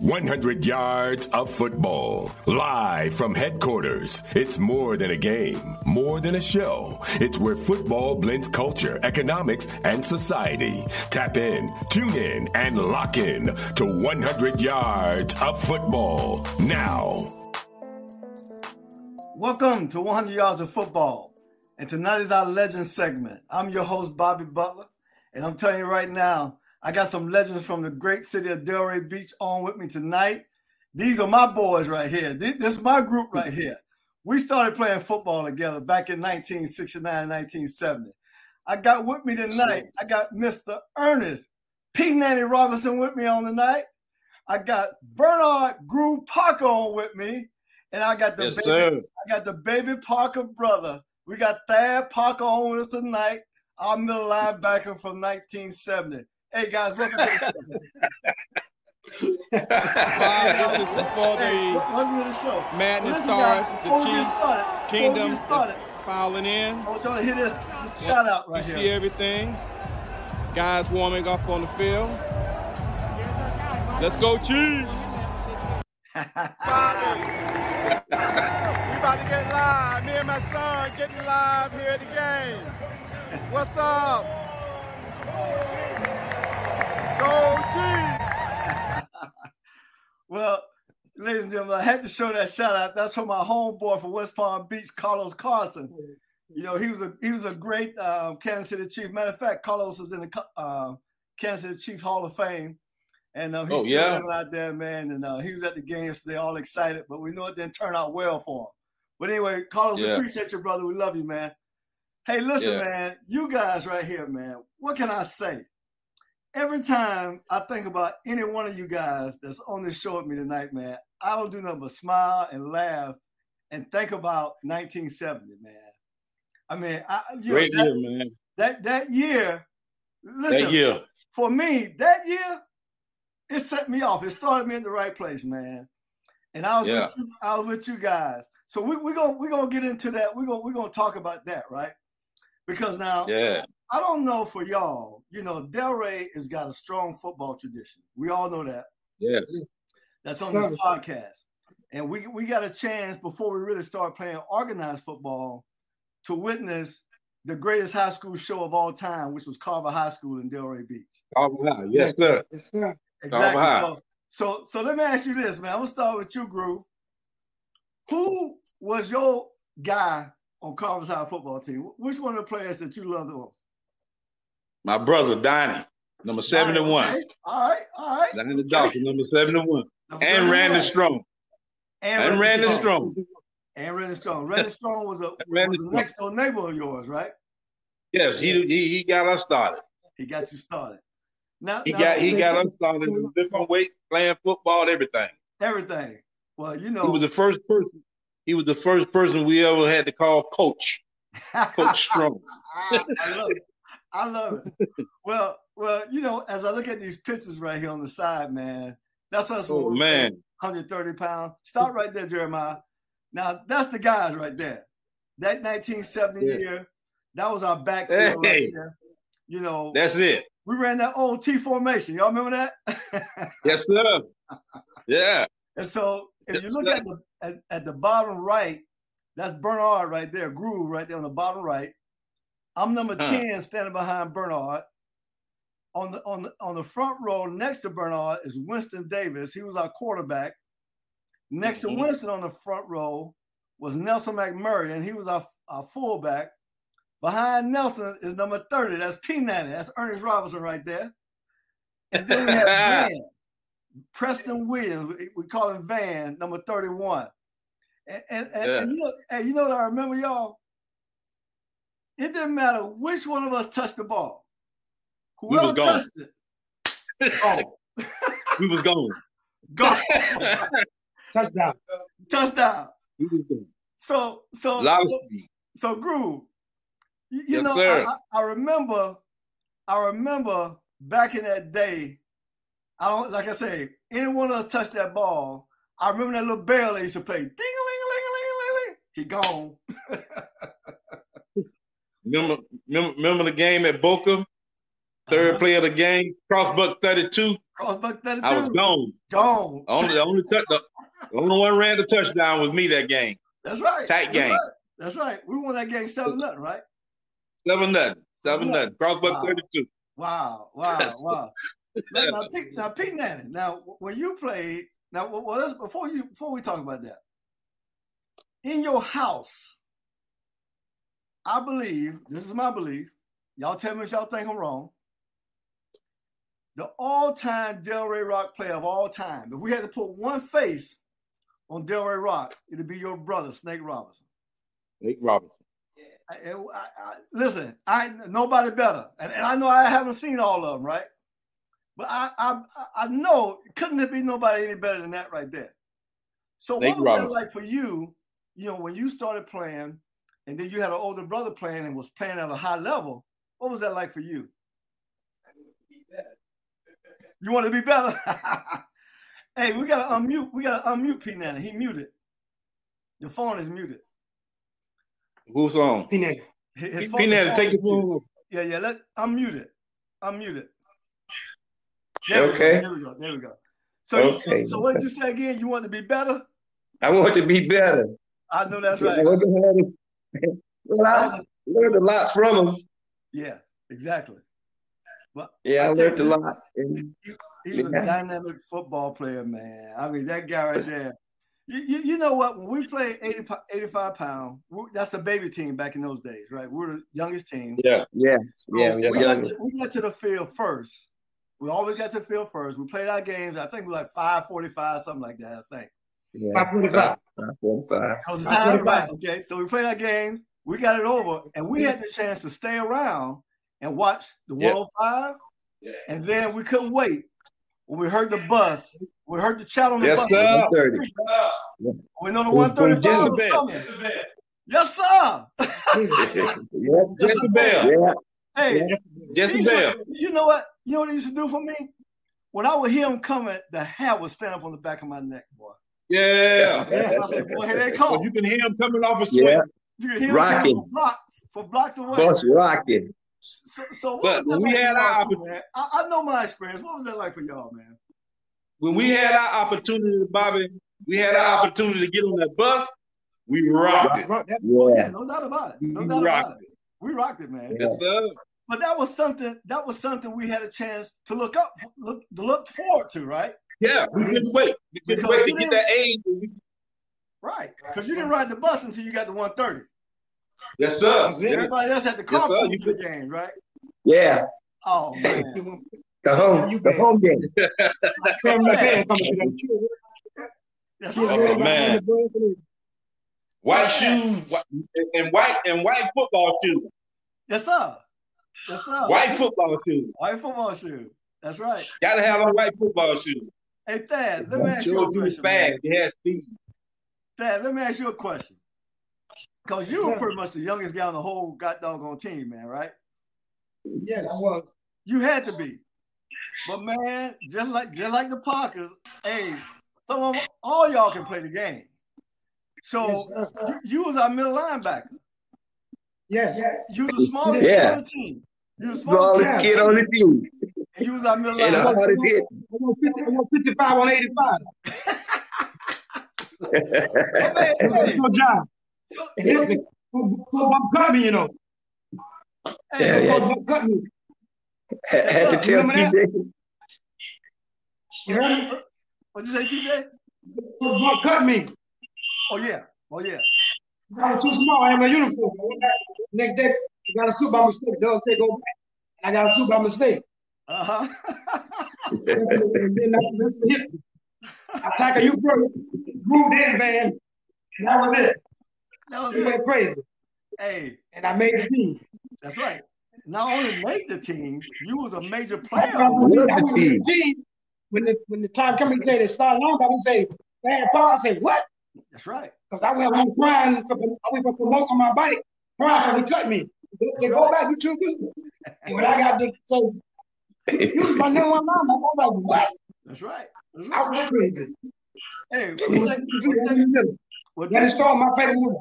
100 yards of football. Live from headquarters. It's more than a game, more than a show. It's where football blends culture, economics, and society. Tap in, tune in, and lock in to 100 yards of football now. Welcome to 100 Yards of Football. And tonight is our legend segment. I'm your host, Bobby Butler. And I'm telling you right now, I got some legends from the great city of Delray Beach on with me tonight. These are my boys right here. This, is my group right here. We started playing football together back in 1969 and 1970. I got with me tonight, I got Mr. Ernest P. Nanny Robinson with me on tonight. I got Bernard Groove Parker on with me. And I got the yes, baby, sir. I got the baby Parker brother. We got Thad Parker on with us tonight, our middle linebacker from 1970. Hey guys, welcome to the show. Bob, this is before Hey, the welcome to the show. madness Listen, starts. guys, before The we get Chiefs started, kingdom is filing in. I want y'all to hear this, this Yep. shout out right you here. see everything. Guys warming up on the field. Let's go, Chiefs! we about to get live. Me and my son getting live here at the game. What's up? Go Chiefs! Well, ladies and gentlemen, I had to show that shout out. That's from my homeboy from West Palm Beach, Carlos Carson. You know, he was a he was a great um, Kansas City Chief. Matter of fact, Carlos was in the uh, Kansas City Chiefs Hall of Fame, and uh, he's Oh, still yeah? living out there, man. And uh, he was at the game yesterday, all excited. But we know it didn't turn out well for him. But anyway, Carlos, we Yeah. appreciate you, brother. We love you, man. Hey, listen, Yeah. man, you guys right here, man. What can I say? Every time I think about any one of you guys that's on this show with me tonight, man, I don't do nothing but smile and laugh and think about 1970, man. I mean, I, you know, Great that, year, man. that that year, listen, That year. for me, that year, it set me off. It started me in the right place, man. And I was Yeah. with you, I was with you guys. So we we gonna we're gonna get into that. We're gonna we're gonna talk about that, right? Because now Yeah. I don't know for y'all, you know, Delray has got a strong football tradition. We all know that. Yeah. That's on this podcast. And we we got a chance before we really start playing organized football to witness the greatest high school show of all time, which was Carver High School in Delray Beach. Carver High. Yes, sir. Exactly. High. So, so, so let me ask you this, man. I'm gonna start with you, Groove. Who was your guy on Carver's High football team? Which one of the players that you loved the most? My brother, Donnie, number 71. Okay. All right, all right. Donnie Dawson, number 71. Number And Randy 71. Strong. And, And Randy Strong. And Randy Strong. Randy Strong was a, was a Strong. next door neighbor of yours, right? Yes, he, he he got us started. He got you started. Now, He now, got he got us started in different weights, playing football, everything. everything. Well, you know, He was the first person. He was the first person we ever had to call coach. Coach Strong. I, I love it. I love it. Well, well, you know, as I look at these pictures right here on the side, man, that's us. Oh man. 130 pounds. Start right there, Jeremiah. Now that's the guys right there. That 1970 Yeah. year, that was our backfield right there. You know, That's it. we ran that old T formation. Y'all remember that? Yes, sir. Yeah. and so if you look sir. at the at, at the bottom right, that's Bernard right there, Groove right there on the bottom right. I'm number Huh. 10 standing behind Bernard. On the on the on the front row next to Bernard is Winston Davis. He was our quarterback. Next Mhm. to Winston on the front row was Nelson McMurray, and he was our, our fullback. Behind Nelson is number 30. That's P Nanny. That's Ernest Robinson right there. And then we have Van, Preston Williams. We, we call him Van, number 31. And, and, and, yeah. and you know, and you know what I remember, y'all? It didn't matter which one of us touched the ball. Whoever touched it, oh. we was gone. Gone. Touchdown. Touchdown. We was So so so, so Groove. You, you yes, know, I, I, remember, I remember back in that day. I don't like I say, any one of us touched that ball. I remember that little bell they used to play. Ding a ling a ling a ling a ling ling. He gone. remember, remember, remember the game at Boca? Third uh-huh. play of the game, crossbuck 32. Crossbuck 32. I was gone. Gone. Only the only touch, the, the only one ran the touchdown was me that game. That's right. Tight That's game. Right. That's right. We won that game seven nothing, right? Seven nothing. Seven nothing. Crossbuck wow. 32. Wow. Wow. Wow. now, now, Pete, now, Pete Nanny, now when you played, now well, before you before we talk about that, in your house, I believe this is my belief. Y'all tell me if y'all think I'm wrong the all-time Delray Rock player of all time. If we had to put one face on Delray Rock, it'd be your brother, Snake Robinson. Snake Robinson. I, I, I, listen, I nobody better, and, and, I know I haven't seen all of them, right? But I I, I know couldn't there be nobody any better than that right there. So Snake what was Robinson. that like for you? You know, when you started playing, and then you had an older brother playing and was playing at a high level. What was that like for you? You want to be better? hey, we gotta unmute. We gotta unmute P Nana. He muted. The phone is muted. Who's on? P Nana. P Nana, take the phone. Yeah, yeah. Let unmute it. Unmute it. There okay. We there we go. There we go. So, okay. so, so what did you say again? You want to be better? I want to be better. I know that's right. Well, I learned a lot from him. Yeah, exactly. Well, yeah, I, I learned you, a lot. he, he was yeah. a dynamic football player, man. I mean, that guy right there. You, you, you know what? When we played 80, 85 pound, that's the baby team back in those days, right? We are the youngest team. Yeah, yeah, so yeah. We got, to, we got to the field first. We always got to the field first. We played our games. I think we were like 545, something like that, I think. Yeah. 545. 545. That was the time, right? Okay, so we played our games. We got it over, and we had the chance to stay around and watch the 105. Yeah. And then we couldn't wait when we heard the bus. We heard the chat on the yes, bus. Sir. We know the 135 was coming. Yes, sir. Jezebel. Yeah. Hey, Jezebel. You know what? You know what he used to do for me? When I would hear him coming, the hair would stand up on the back of my neck, boy. Yeah. yeah. I said, boy, here they come. you can hear them coming off a swing. Yeah. You can hear rocking. for blocks, for blocks away. Bus rocking. So, so what was that we like had our too, man? I, I, know my experience. What was that like for y'all, man? When we had our opportunity, Bobby, we had our opportunity to get on that bus. We rocked it. Oh, yeah. Oh, yeah, no doubt about it. No we doubt about it. it. We rocked it, man. Yes, sir. But that was something. That was something we had a chance to look up, look to look forward to, right? Yeah, we didn't wait. We didn't wait to get that age. Right, because you didn't ride the bus until you got to 130. Yes, sir. Everybody else had to come yes, to the game, right? Yeah. Oh man. the home, the home game. That's what oh, man. White shoes and white and white football shoes. Yes, sir. Yes, sir. White football shoes. White football shoes. That's right. Gotta have a white football shoes. Hey, Thad, let me ask you a question. Fast. It has speed. Thad, let me ask you a question. Because you were pretty much the youngest guy on the whole god doggone team, man, right? Yes, I was. You had to be. But man, just like just like the Parkers, hey, some of them, all y'all can play the game. So yes, you, you, was our middle linebacker. Yes. You was the smallest yeah. kid on the team. You was the smallest, smallest kid on the team. And you was our middle linebacker. I want 55 on 85. That's my job. So, so, so Bob cut me, you know. Yeah, yeah. Bob cut me. Had, had to tell TJ. You heard me? What'd you say, TJ? So Bob cut me. Oh yeah. Oh yeah. I was too small. I had my uniform. Next day, I got a suit by mistake. Doug said go back. I got a suit by mistake. Uh huh. and then that's, that's the history. Attacker, you first moved in, man. That was it. That was it. went crazy, Hey, and I made the team. that's right. Not only made the team, you was a major I player. was on the What team. the team? the team. When the when the time comes, he say they start long, I would say, bad Paul, I say, what? That's right. Because I went home crying for I went for promotion on my bike, crying because he cut me. They, they go back, you too good. And when I got to say, you was my number one lineman, I was like, what? That's right. That's I right. was crazy. Hey, It well, was- that- well, that- in the middle. well, this, my favorite number.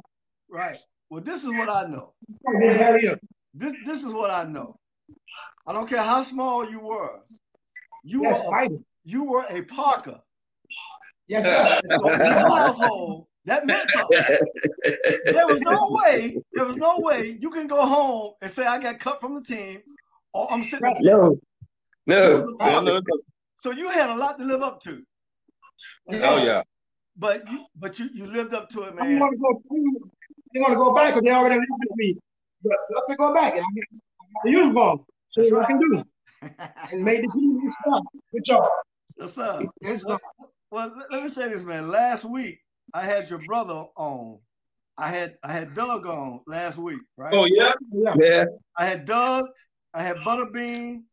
right. Well, this is what I know. This this is what I know. I don't care how small you were. You Yes, were a, fighting. you were a Parker. Yes, sir. So in your household, that meant something. There was no way, there was no way you can go home and say I got cut from the team or I'm sitting Right. No, You was no. No, no, no. So you had a lot to live up to. And Oh so- yeah. But you but you, you lived up to it, I man. want to go. They want to go back because they already left with me. But let's go back. I got the uniform. So That's what I can do and made the team and stuff. Good job. Yes, sir. Yes, sir. Well, let- let me say this, man. Last week I had your brother on. I had I had Doug on last week, right? Oh yeah. Yeah. Yeah, I had Doug, I had Butterbean,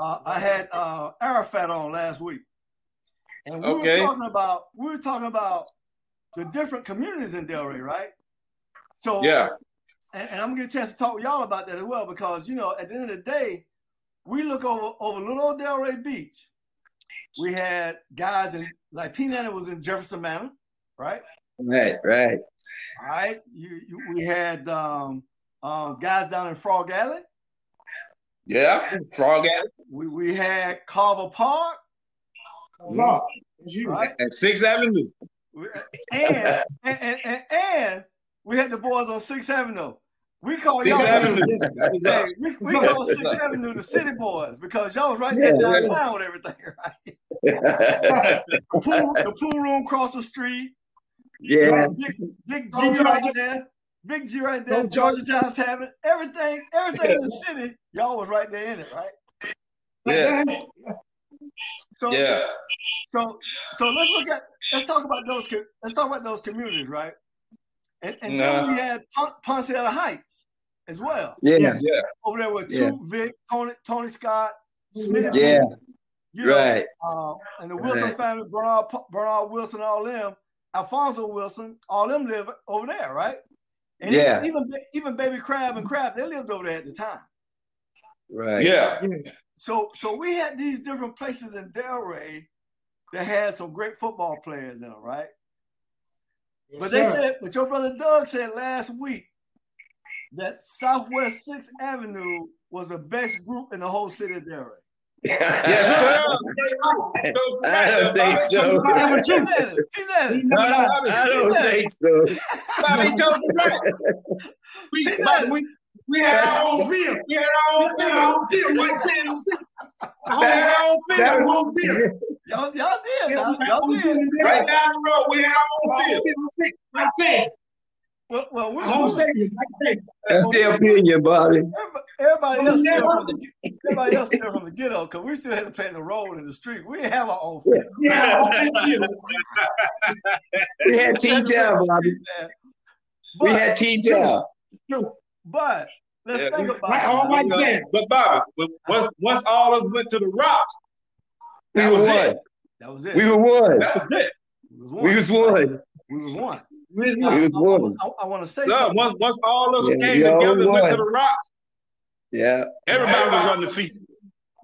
uh, I had uh, Arafat on last week, and we Okay. were talking about we were talking about the different communities in Delray, right? So Yeah. and, and I'm gonna get a chance to talk with y'all about that as well because you know at the end of the day, we look over over little old Delray Beach. We had guys in like P Nanny was in Jefferson Manor, right? right, right. All right. You, you we had um, um, guys down in Frog Alley. Yeah. Frog Alley. We we had Carver Park, Lord, it's you. right? And Sixth Avenue. And and, and, and and we had the boys on Sixth Avenue. We call Sixth y'all Avenue. Hey, we, we call Sixth Avenue the City Boys because y'all was right there Yeah. downtown with everything, right? The pool, the pool room across the street. yeah, Big, Big G right there. Big G right there. Don't Georgetown Tavern. Everything, everything in the city, y'all was right there in it, right? Yeah. So Yeah. so so let's look at let's talk about those co- let's talk about those communities, right? And and then we had Pon- Poinciana Heights as well. yeah, Yeah. Over there with Yeah. Toot, Vic, Tony, Tony Scott, Smitty, yeah, you know, right. uh, and the Wilson Right. family, Bernard Bernard Wilson, all them, Alfonso Wilson, all them live over there, right? And Yeah. even even, even Baby Crab and Crab, they lived over there at the time. Right. Yeah. So so we had these different places in Delray that had some great football players in them, right? But they said, but your brother Doug said last week that Southwest Sixth Avenue was the best group in the whole city of Delray. Yes, sir. I don't think so. Keep at it, keep at. I don't think so. Bobby told you right. We, we, We had our own field. We had our own field. Our own field. White Sands. We had our own field. Our own field. Y'all, y'all did, Yeah, y'all, we had our y'all did. right down the road, we had our Our own own field. field. White Sands. Well, well, we, Our own we- stadium. That's their opinion, Bobby. everybody, everybody else still from the everybody else still from the ghetto because we still had to play in the road in the street. We didn't have our own field. We had our own. We had T-Town, Bobby. We But, had T-Town. but let's Yeah, think we- about Right, it. all now. white You know, sands. But Bobby, once, once all of us went to the rocks, that were was one. it. That was it. We were one. That was it. We was one. We was one. We was one. We Now, We was I. I, want to say So something. once, once all of us Yeah, came together and went to the rocks, Yeah. everybody was undefeated.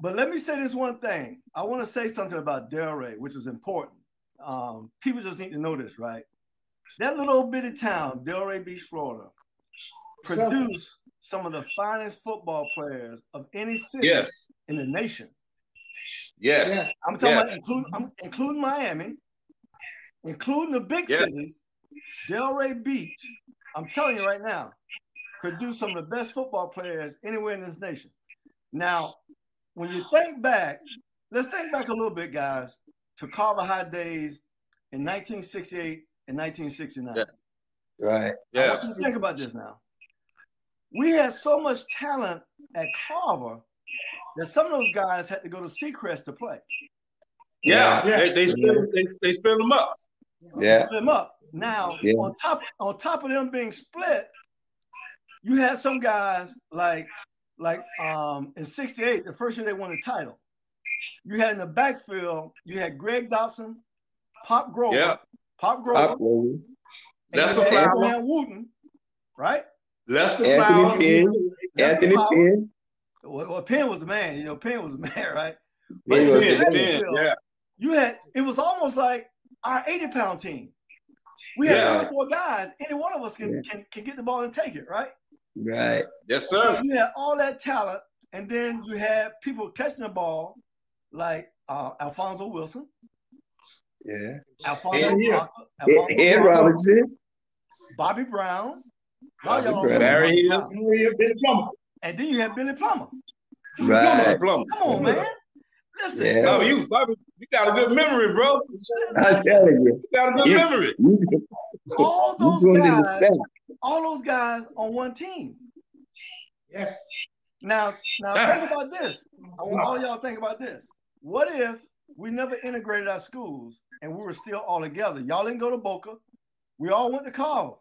But let me say this one thing. I want to say something about Delray, which is important. Um, people just need to know this, right? That little bitty town, Delray Beach, Florida, produced some of the finest football players of any city Yes. in the nation. Yes. Yeah. I'm talking Yeah. about including, I'm including Miami, including the big Yeah. cities. Delray Beach, I'm telling you right now, produced some of the best football players anywhere in this nation. Now, when you think back, let's think back a little bit, guys, to Carver High days in 1968 and 1969. Yeah. Right. I Yes. want you to think about this now. We had so much talent at Carver that some of those guys had to go to Seacrest to play. Yeah, Yeah. they they split, they, they split them up. Yeah. Split them up. Now, Yeah. on top on top of them being split, you had some guys like like um in 68, the first year they won the title. You had in the backfield, you had Greg Dobson, Pop Grover, Yeah. Pop Grover, Pop Rover, and That's the had. Abraham Wooten, right? Lester Anthony Flowers. Penn, That's Anthony the power. Penn. Well, well, Penn was the man, you know, Penn was the man, right? Yeah, he in was the the Penn, Penn, yeah. you had it was almost like our 80 pound team. We have Yeah. three or four guys, any one of us can, Yeah. can can get the ball and take it, right? Right. Yes, So sir. you had all that talent, and then you had people catching the ball like uh, Alfonso Wilson, Yeah. Alfonso, Ed- Barker, Ed, Alfonso Ed Barker, Robinson. Bobby Brown, Bobby Brown. know Barry Bobby Hill. Billy Plummer. and then you had Billy Plummer. Right. Plumber. Come on, man, listen. Yeah. Bobby, you, Bobby, you got a good memory, bro. I'm telling you. You got a good Yes. memory. All those guys, all those guys on one team. Yes. Now, now think about this. I want all y'all to think about this. What if we never integrated our schools and we were still all together? Y'all didn't go to Boca. We all went to Carver.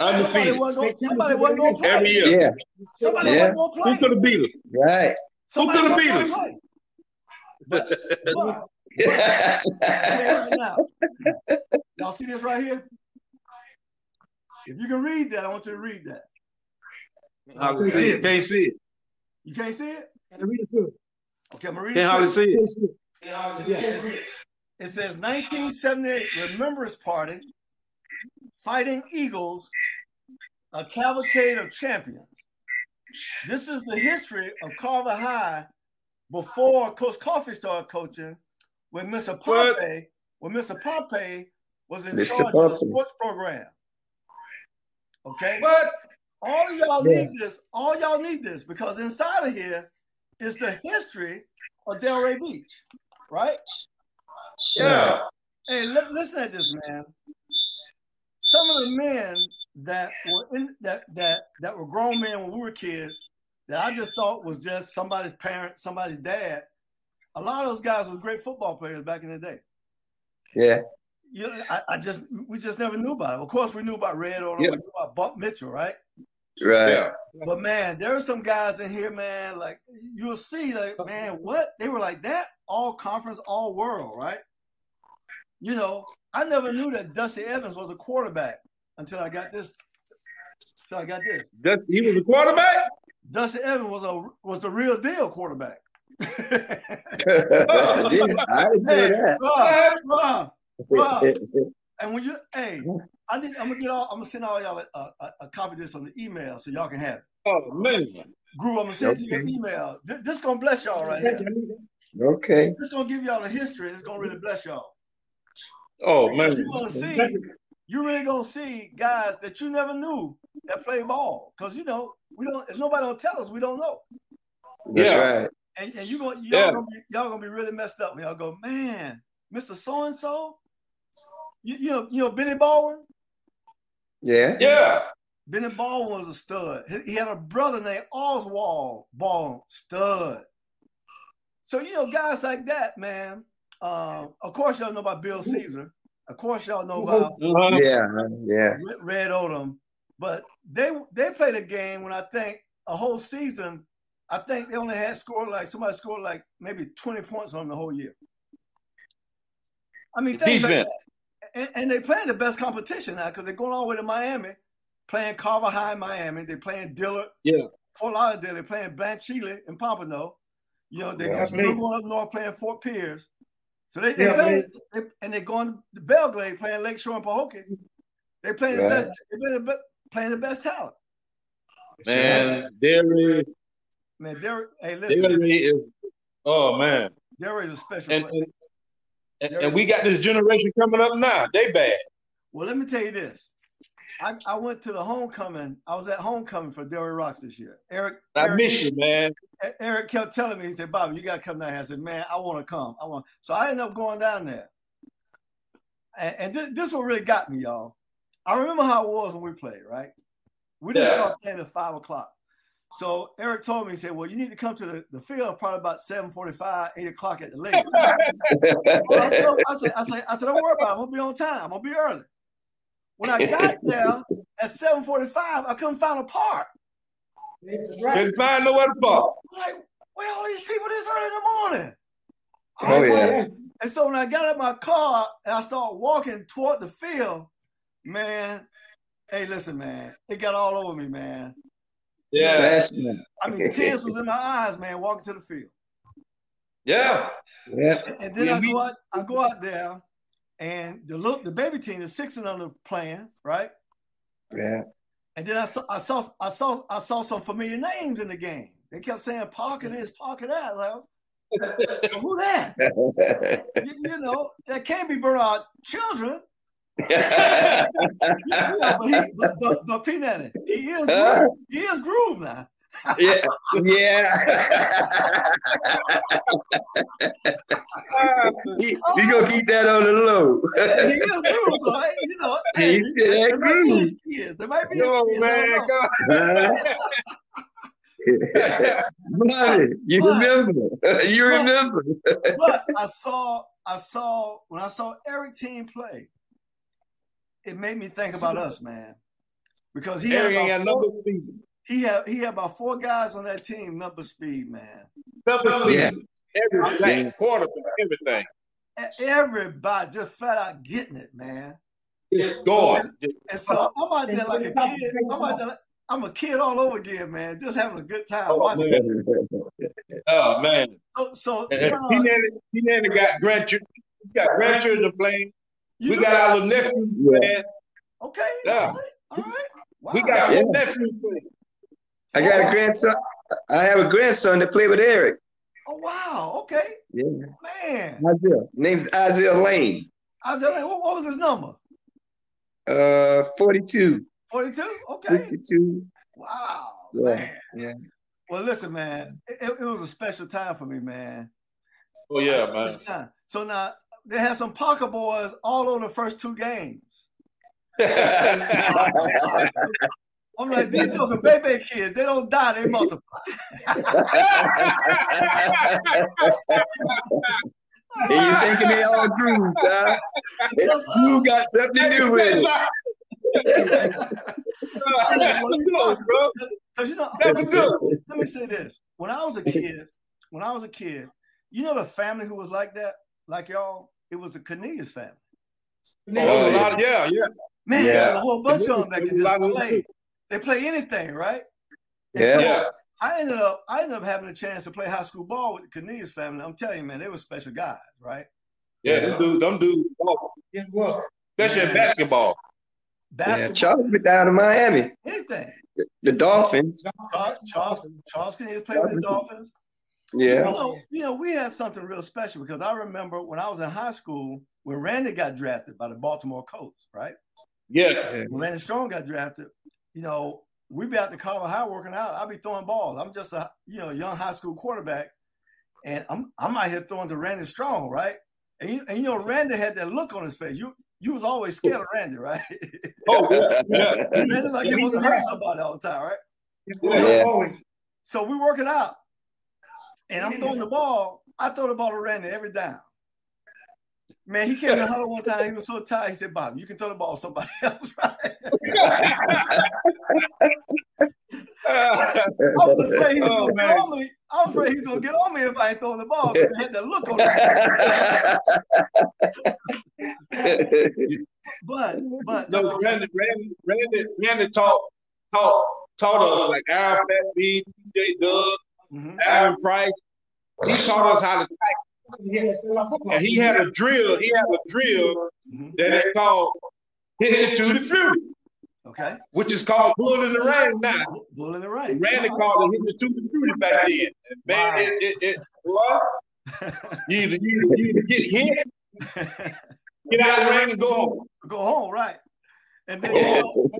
Somebody Undefeated. wasn't gonna, somebody wasn't going to play. Every year. Yeah. Somebody Yeah. wasn't going to Who play. could have beat us? Right. Somebody could've beat gonna us? Play. But, but y'all see this right here? If you can read that, I want you to read that. I can see it. Can't see it. You can't see it? And read it too. Okay, I'm gonna read Can't it. hardly to see it. Yes, yes. It says 1978 Remembrance Party, Fighting Eagles, a cavalcade of champions. This is the history of Carver High before Coach Coffee started coaching, when Mr. Pompey, when Mr. Pompey was in Mr. charge of the sports program. Okay. What? All y'all Yeah. need this. All y'all need this because inside of here is the history of Delray Beach, right? Yeah. Hey, li- listen at this, man. Some of the men that were in that that that were grown men when we were kids that I just thought was just somebody's parent, somebody's dad. A lot of those guys were great football players back in the day. Yeah. You know, I, I just we just never knew about it. Of course, we knew about Red Odom, Yeah. we knew about Bump Mitchell, right? Right. Yeah. But man, there are some guys in here, man. Like you'll see, like man, what they were like that all conference, all world, right? You know, I never knew that Dusty Evans was a quarterback until I got this. Until I got this. That, he was a quarterback? Dusty Evans was a was the real deal quarterback. I didn't say hey, that. bruh, bruh, bruh. And when you, hey, I need, I'm gonna get all, I'm gonna send all y'all a, a, a copy of this on the email so y'all can have it. Oh, man. Groove, I'm gonna send it to your Okay. email. This, this gonna bless y'all right here. Okay. This gonna give y'all a history. It's gonna really bless y'all. Oh, man. You're gonna see, you really gonna see guys that you never knew that play ball. Cause you know, we don't. If nobody don't tell us, we don't know. That's Yeah. right. And, and you going y'all Yeah. gonna be y'all gonna be really messed up when y'all go, man, Mr. So and So. You, you know, you know Benny Baldwin. Yeah. Yeah. Benny Baldwin was a stud. He, he had a brother named Oswald Baldwin, stud. So you know, guys like that, man. Um, of course, y'all know about Bill Caesar. Of course, y'all know about Uh-huh. Yeah. Yeah. Red- Red Odom. But they they played a game when I think a whole season. I think they only had scored like somebody scored like maybe twenty points on the whole year. I mean, things like that. And, and they playing the best competition now because they're going all the way to Miami, playing Carver High in Miami. They're playing Dillard. Yeah. Fort Lauderdale. They're playing Blanche Ely and Pompano. You know, they're Yeah, still man. going up north playing Fort Pierce. So they, they Yeah, playing, they, and they're going to Belle Glade playing Lakeshore and Pahokee. They playing the Right. best. They playing the, be- playing the best talent. Man, Derry, Man, Derek. Hey, listen, Derry is, oh, man. Derek is a special And, player. and, and, we got this generation coming up now. They bad. Well, let me tell you this. I, I went to the homecoming. I was at homecoming for Derry Rocks this year. Eric, I Eric, miss you, man. Eric kept telling me, he said, Bobby, you got to come down here. I said, man, I want to come. I want. So I ended up going down there. And, and this, this what really got me, y'all. I remember how it was when we played, right? We didn't Yeah. start playing at five o'clock. So Eric told me, he said, Well, you need to come to the, the field probably about 7:45, 8 o'clock at the latest. well, I, said, I, said, I, said, I said, Don't worry about it. I'm gonna be on time. I'm gonna be early. When I got there at 7:45, I couldn't find a park. That's right. Couldn't find nowhere to park. Like, where are all these people this early in the morning? Oh, yeah. And so when I got in my car and I started walking toward the field, man, hey, listen, man, it got all over me, man. Yeah, Last. I mean, tears was in my eyes, man, walking to the field. yeah. Yeah. And, and then Yeah, I we- go out, I go out there, and the look, the baby team is six and under playing, right? Yeah. And then I saw, I saw, I saw, I saw some familiar names in the game. They kept saying Parker this, Parker that. Like, who that? You, you know, that can't be Bernard children. Yeah, but, he, but, but, but P. Nanny, he is groove. He is groove now. yeah. Yeah. he, he gonna keep that on the low. he is groove, so hey, you know, hey, He said there, that be groove. kids. There might be Come on, I don't man. you But- remember? You remember? But I saw, I saw when I saw Eric Team play, it made me think about us, man, because he had Eric ain't got about four, speed. he had he had about four guys on that team, number speed, man. Number speed. Yeah. Everything. Quarterback. Everything. Everybody just flat out getting it, man. Just going. Just- And so I'm out there like a kid. I'm out there. Like, I'm a kid all over again, man. Just having a good time. Oh, watching. man. Oh man. So, so And uh, He nanny, he nanny got grandchildren. We got grandchildren playing. You We got that? our little nephews Yeah. playing. okay. Yeah. All right. All right. Wow. We got Yeah. little nephews playing. I got a grandson. I have a grandson that played with Eric. Oh wow. Okay. Yeah. Man. Isaiah. Name's Isaiah Lane. Isaiah was like, what, what was his number? Uh, 42. 42? Okay. Forty-two. Wow. Yeah. Man. Yeah. Well, listen, man. It, it- it was a special time for me, man. Oh yeah, man. time. So now they had some Parker boys all over the first two games. I'm like, these those are baby kids. They don't die, they multiply. And you thinking they all grooves, huh? You got something to do with it. That's good, bro. Because you know, let me say this. When I was a kid, when I was a kid, you know the family who was like that, like y'all, it was the Cornelius family. Oh, there's a lot of- yeah, yeah. Man, Yeah. there's a whole bunch of them that can just play. They play anything, right? And Yeah. so Yeah. I ended up I ended up having a chance to play high school ball with the Cornelius family. I'm telling you, man, they were special guys, right? Yeah, them dudes, them dudes, oh, Yes, well, especially in Man. basketball. Yeah, Basketball, Charles went down to Miami. anything. The Dolphins. Charles, Charles, Charles Cornelius played with the Dolphins. You Yeah. know, you know, we had something real special because I remember when I was in high school when Randy got drafted by the Baltimore Colts, right? Yeah. When Randy Strong got drafted, you know, we be out the Carver High working out. I'll be throwing balls. I'm just a you know young high school quarterback, and I'm I'm out here throwing to Randy Strong, right? And you, and you know, Randy had that look on his face. You you was always scared of Randy, right? Oh, yeah. yeah. Randy like he was hurt somebody all the time, right? Yeah. always. So we working out, and I'm throwing the ball. I throw the ball to Randy every down. Man, he came in the huddle one time. He was so tired. He said, "Bob, you can throw the ball to somebody else, right?" I was afraid he was Oh, gonna get on me. I was afraid he was gonna get on me if I ain't throwing the ball because he had that look on his face. But but No, Randy, Randy, Randy, Randy taught, taught, taught us like Aaron Fat B, DJ Doug, Mhm. Aaron Price. He taught us how to Yeah, that's still our football. and he had a drill. He had a drill Mhm. that is called hit it to the fury, okay, which is called bull in the rain now. Bull- bull in the rain. Randy called it hit it to the fury back then. And man, Wow. it, it, it, boy, you either, you, either, you either get hit, get out of the ring and go home. Go home, right? And then you know,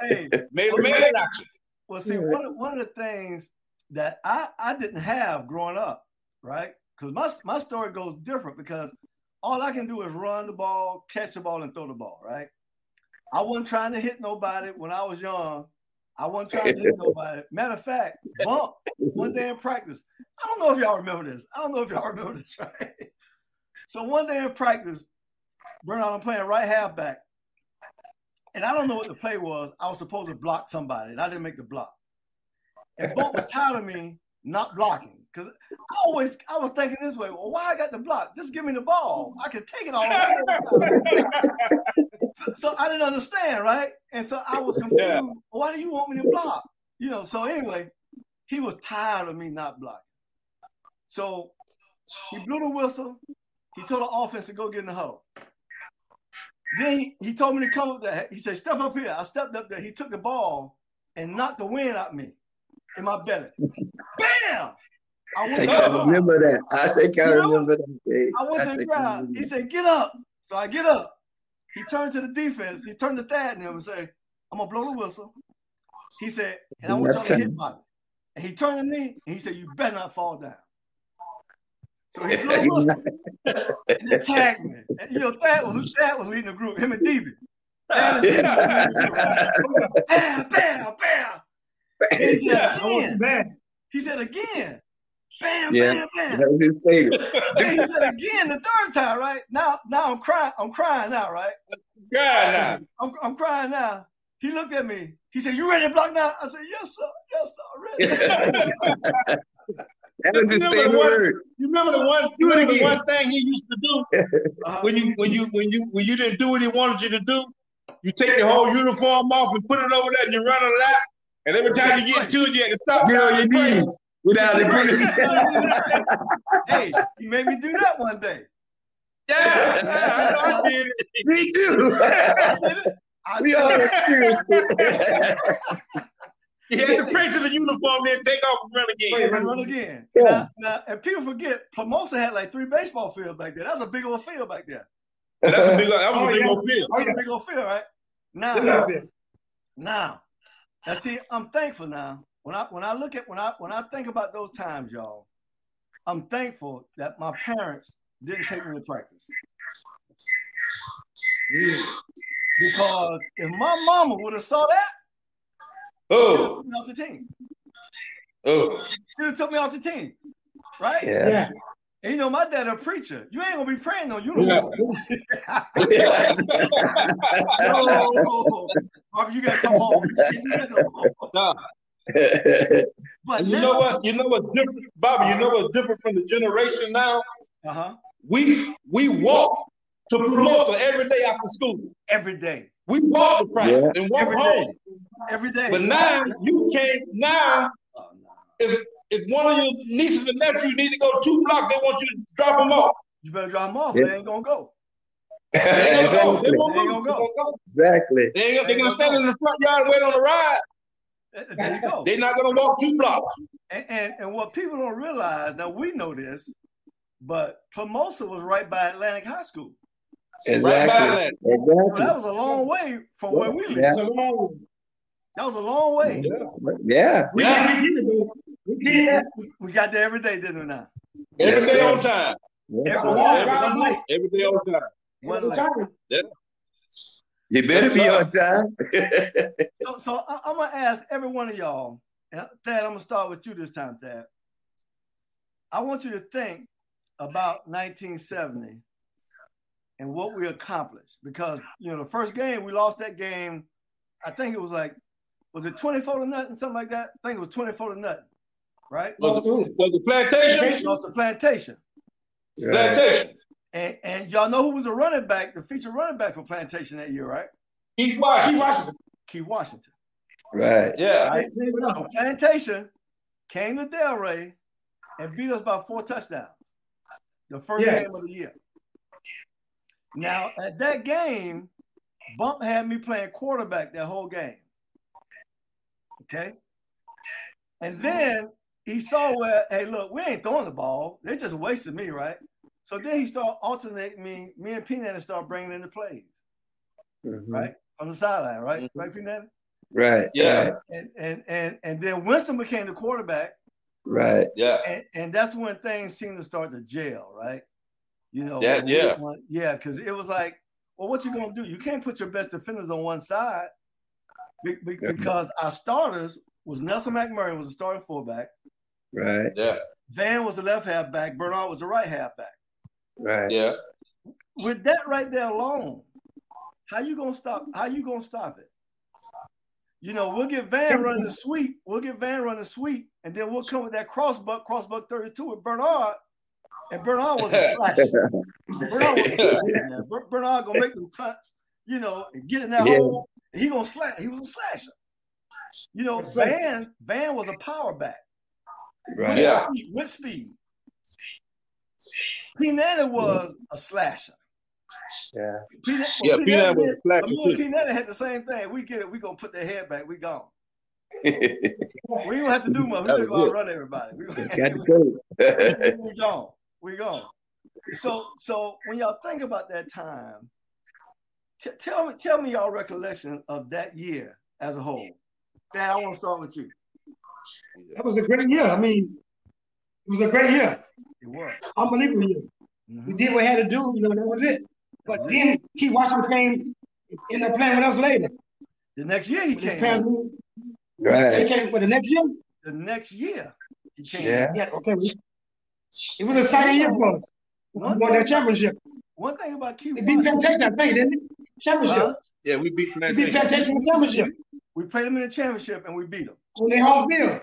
hey, Made a man out you. Well, see, one one of the things that I, I didn't have growing up, right? Because my, my story goes different because all I can do is run the ball, catch the ball, and throw the ball, right? I wasn't trying to hit nobody when I was young. I wasn't trying to hit nobody. Matter of fact, bump one day in practice. I don't know if y'all remember this. I don't know if y'all remember this, right? So one day in practice, Bernard, I'm playing right halfback. And I don't know what the play was. I was supposed to block somebody, and I didn't make the block. And Bump was tired of me not blocking. Cause I always I was thinking this way, well, why I got the block? Just give me the ball. I can take it all. so, so, I didn't understand, right? And so I was confused. Yeah. Why do you want me to block? You know, so anyway, he was tired of me not blocking. So he blew the whistle. He told the offense to go get in the huddle. Then he, he told me to come up there. He said, step up here. I stepped up there. He took the ball and knocked the wind out of me in my belly. Bam! I, went I remember that. I think I you remember that. I went to the ground. He said, get up. So I get up. He turned to the defense. He turned to Thad and him and said, I'm to blow the whistle. He said, and I want y'all to hit Bobby. And he turned to me and he said, you better not fall down. So he blew the whistle and he tagged me. And, you know, Thad was, Thad was leading the group, him and DB. Bam, bam, bam. He said, again. He said again. Bam, yeah, bam, bam. That was his favorite. and he said again the third time, right? Now, now I'm crying. I'm crying now, right? crying now. I'm, I'm crying now. He looked at me. He said, "You ready to block now?" I said, "Yes, sir. Yes, sir. Ready." that was his favorite word. You remember the one? You remember the one thing he used to do uh-huh. when you when you when you when you didn't do what he wanted you to do. You take your whole uniform off and put it over there, and you run a lap. And every time you get to it, you have to stop. Get on your knees without it. hey, you made me do that one day. Yeah, I, I did it. Me too. I did it. I we all experienced it. He had to pray to the uniform, then take off and run again. And run again. Yeah. Now, now, and people forget, Plomosas had like three baseball fields back there. That was a big old field back there. That was a big, that was oh, a big yeah. old field. That was a big old field, right? Now, now, now, see, I'm thankful now when I when I look at when I when I think about those times, y'all, I'm thankful that my parents didn't take me to practice. Because if my mama would have saw that, oh, she off the team. Oh, she have took me off the team, right? Yeah. yeah. And you know, my dad a preacher. You ain't gonna be praying on uniform. Yeah. no, Bobby, you gotta come home. You gotta come home. but you now, know what? You know what's different, Bobby. You know what's different from the generation now. Uh-huh. We we walk to Plomosas every day after school. Every day. We walk to practice yeah. and walk every home. Day. Every day. But now you can't. Now, oh, if if one of your nieces and nephews need to go two blocks, they want you to drop them off. You better drop them off. Yeah. They ain't gonna go. They ain't gonna go. They, ain't gonna go. Exactly. They ain't, they gonna stand in the front yard and wait on the ride. There you go. They're not going to walk two blocks. And, and, and what people don't realize now, we know this, but Plomosas was right by Atlantic High School. Exactly. Right exactly. So that was a long way from where we live. Yeah. That was a long way. Yeah. Yeah. yeah. We, did we got there every day, didn't we now? Every yes, day on time. Yes, every, day, every day on time. One night. Yeah. You better be on time. so, so I, am gonna ask every one of y'all, and Thad, I'm gonna start with you this time, Thad. I want you to think about 1970 and what we accomplished because you know the first game we lost that game. I think it was like was it 24 to nothing, something like that. I think it was 24 to nothing, right? Was the, was the plantation? Lost the plantation. Plantation. And, and y'all know who was a running back, the feature running back for Plantation that year, right? Keith Washington. Keith Washington. Right. Yeah. Right? So Plantation came to Delray and beat us by four touchdowns. The first yeah. game of the year. Now, at that game, Bump had me playing quarterback that whole game. Okay. And then he saw where, hey, look, we ain't throwing the ball. They just wasted me, right? So then he started alternating me. Me and Peanut start bringing in the plays, mm-hmm. right on the sideline, right, mm-hmm. right, Peanut. Right. Yeah. And, and and and then Winston became the quarterback. Right. Yeah. And, and that's when things seemed to start to gel, right? You know. Yeah. Yeah. yeah, because it was like, well, what you gonna do? You can't put your best defenders on one side. Be- be- because our starters was Nelson McMurray was the starting fullback. Right. Yeah. Van was the left halfback. Bernard was the right halfback. Right. Yeah. With that right there alone, how you gonna stop? How you gonna stop it? You know, we'll get Van running the sweep. We'll get Van running the sweep, and then we'll come with that crossbuck, crossbuck 32 with Bernard. And Bernard was a slasher. Bernard was a slasher, man. Bernard gonna make them cuts, you know, and get in that Yeah. hole. And he gonna slash. He was a slasher. You know, Yes, sir. Van Van was a power back Right. with Yeah. speed. With speed. P. was a slasher. Yeah. P. Yeah, P. P. Was a did- slasher, but me and too. P. Had the same thing. We get it. We gonna put their head back. We gone. We don't have to do much. We That just gonna run everybody. We, to go. we gone. We gone. So so when y'all think about that time, t- tell me tell me y'all recollection of that year as a whole. Dad, I want to start with you. That was a great year. I mean, it was a great year. It was. Unbelievable year. Mhm. We did what we had to do, you know, that was it. But then Keith Washington came, ended up playing with us later. The next year he came. parents, in. they came with the next year. The next year he came. Yeah. Yeah, okay. It was a exciting year for us. We One won that thing, championship. one thing about Q They beat Washington, Plantation, I think, didn't it? Championship. Huh? Yeah, we beat They beat Plantation. Plantation in the championship we played them in the championship and we beat him. On their home field.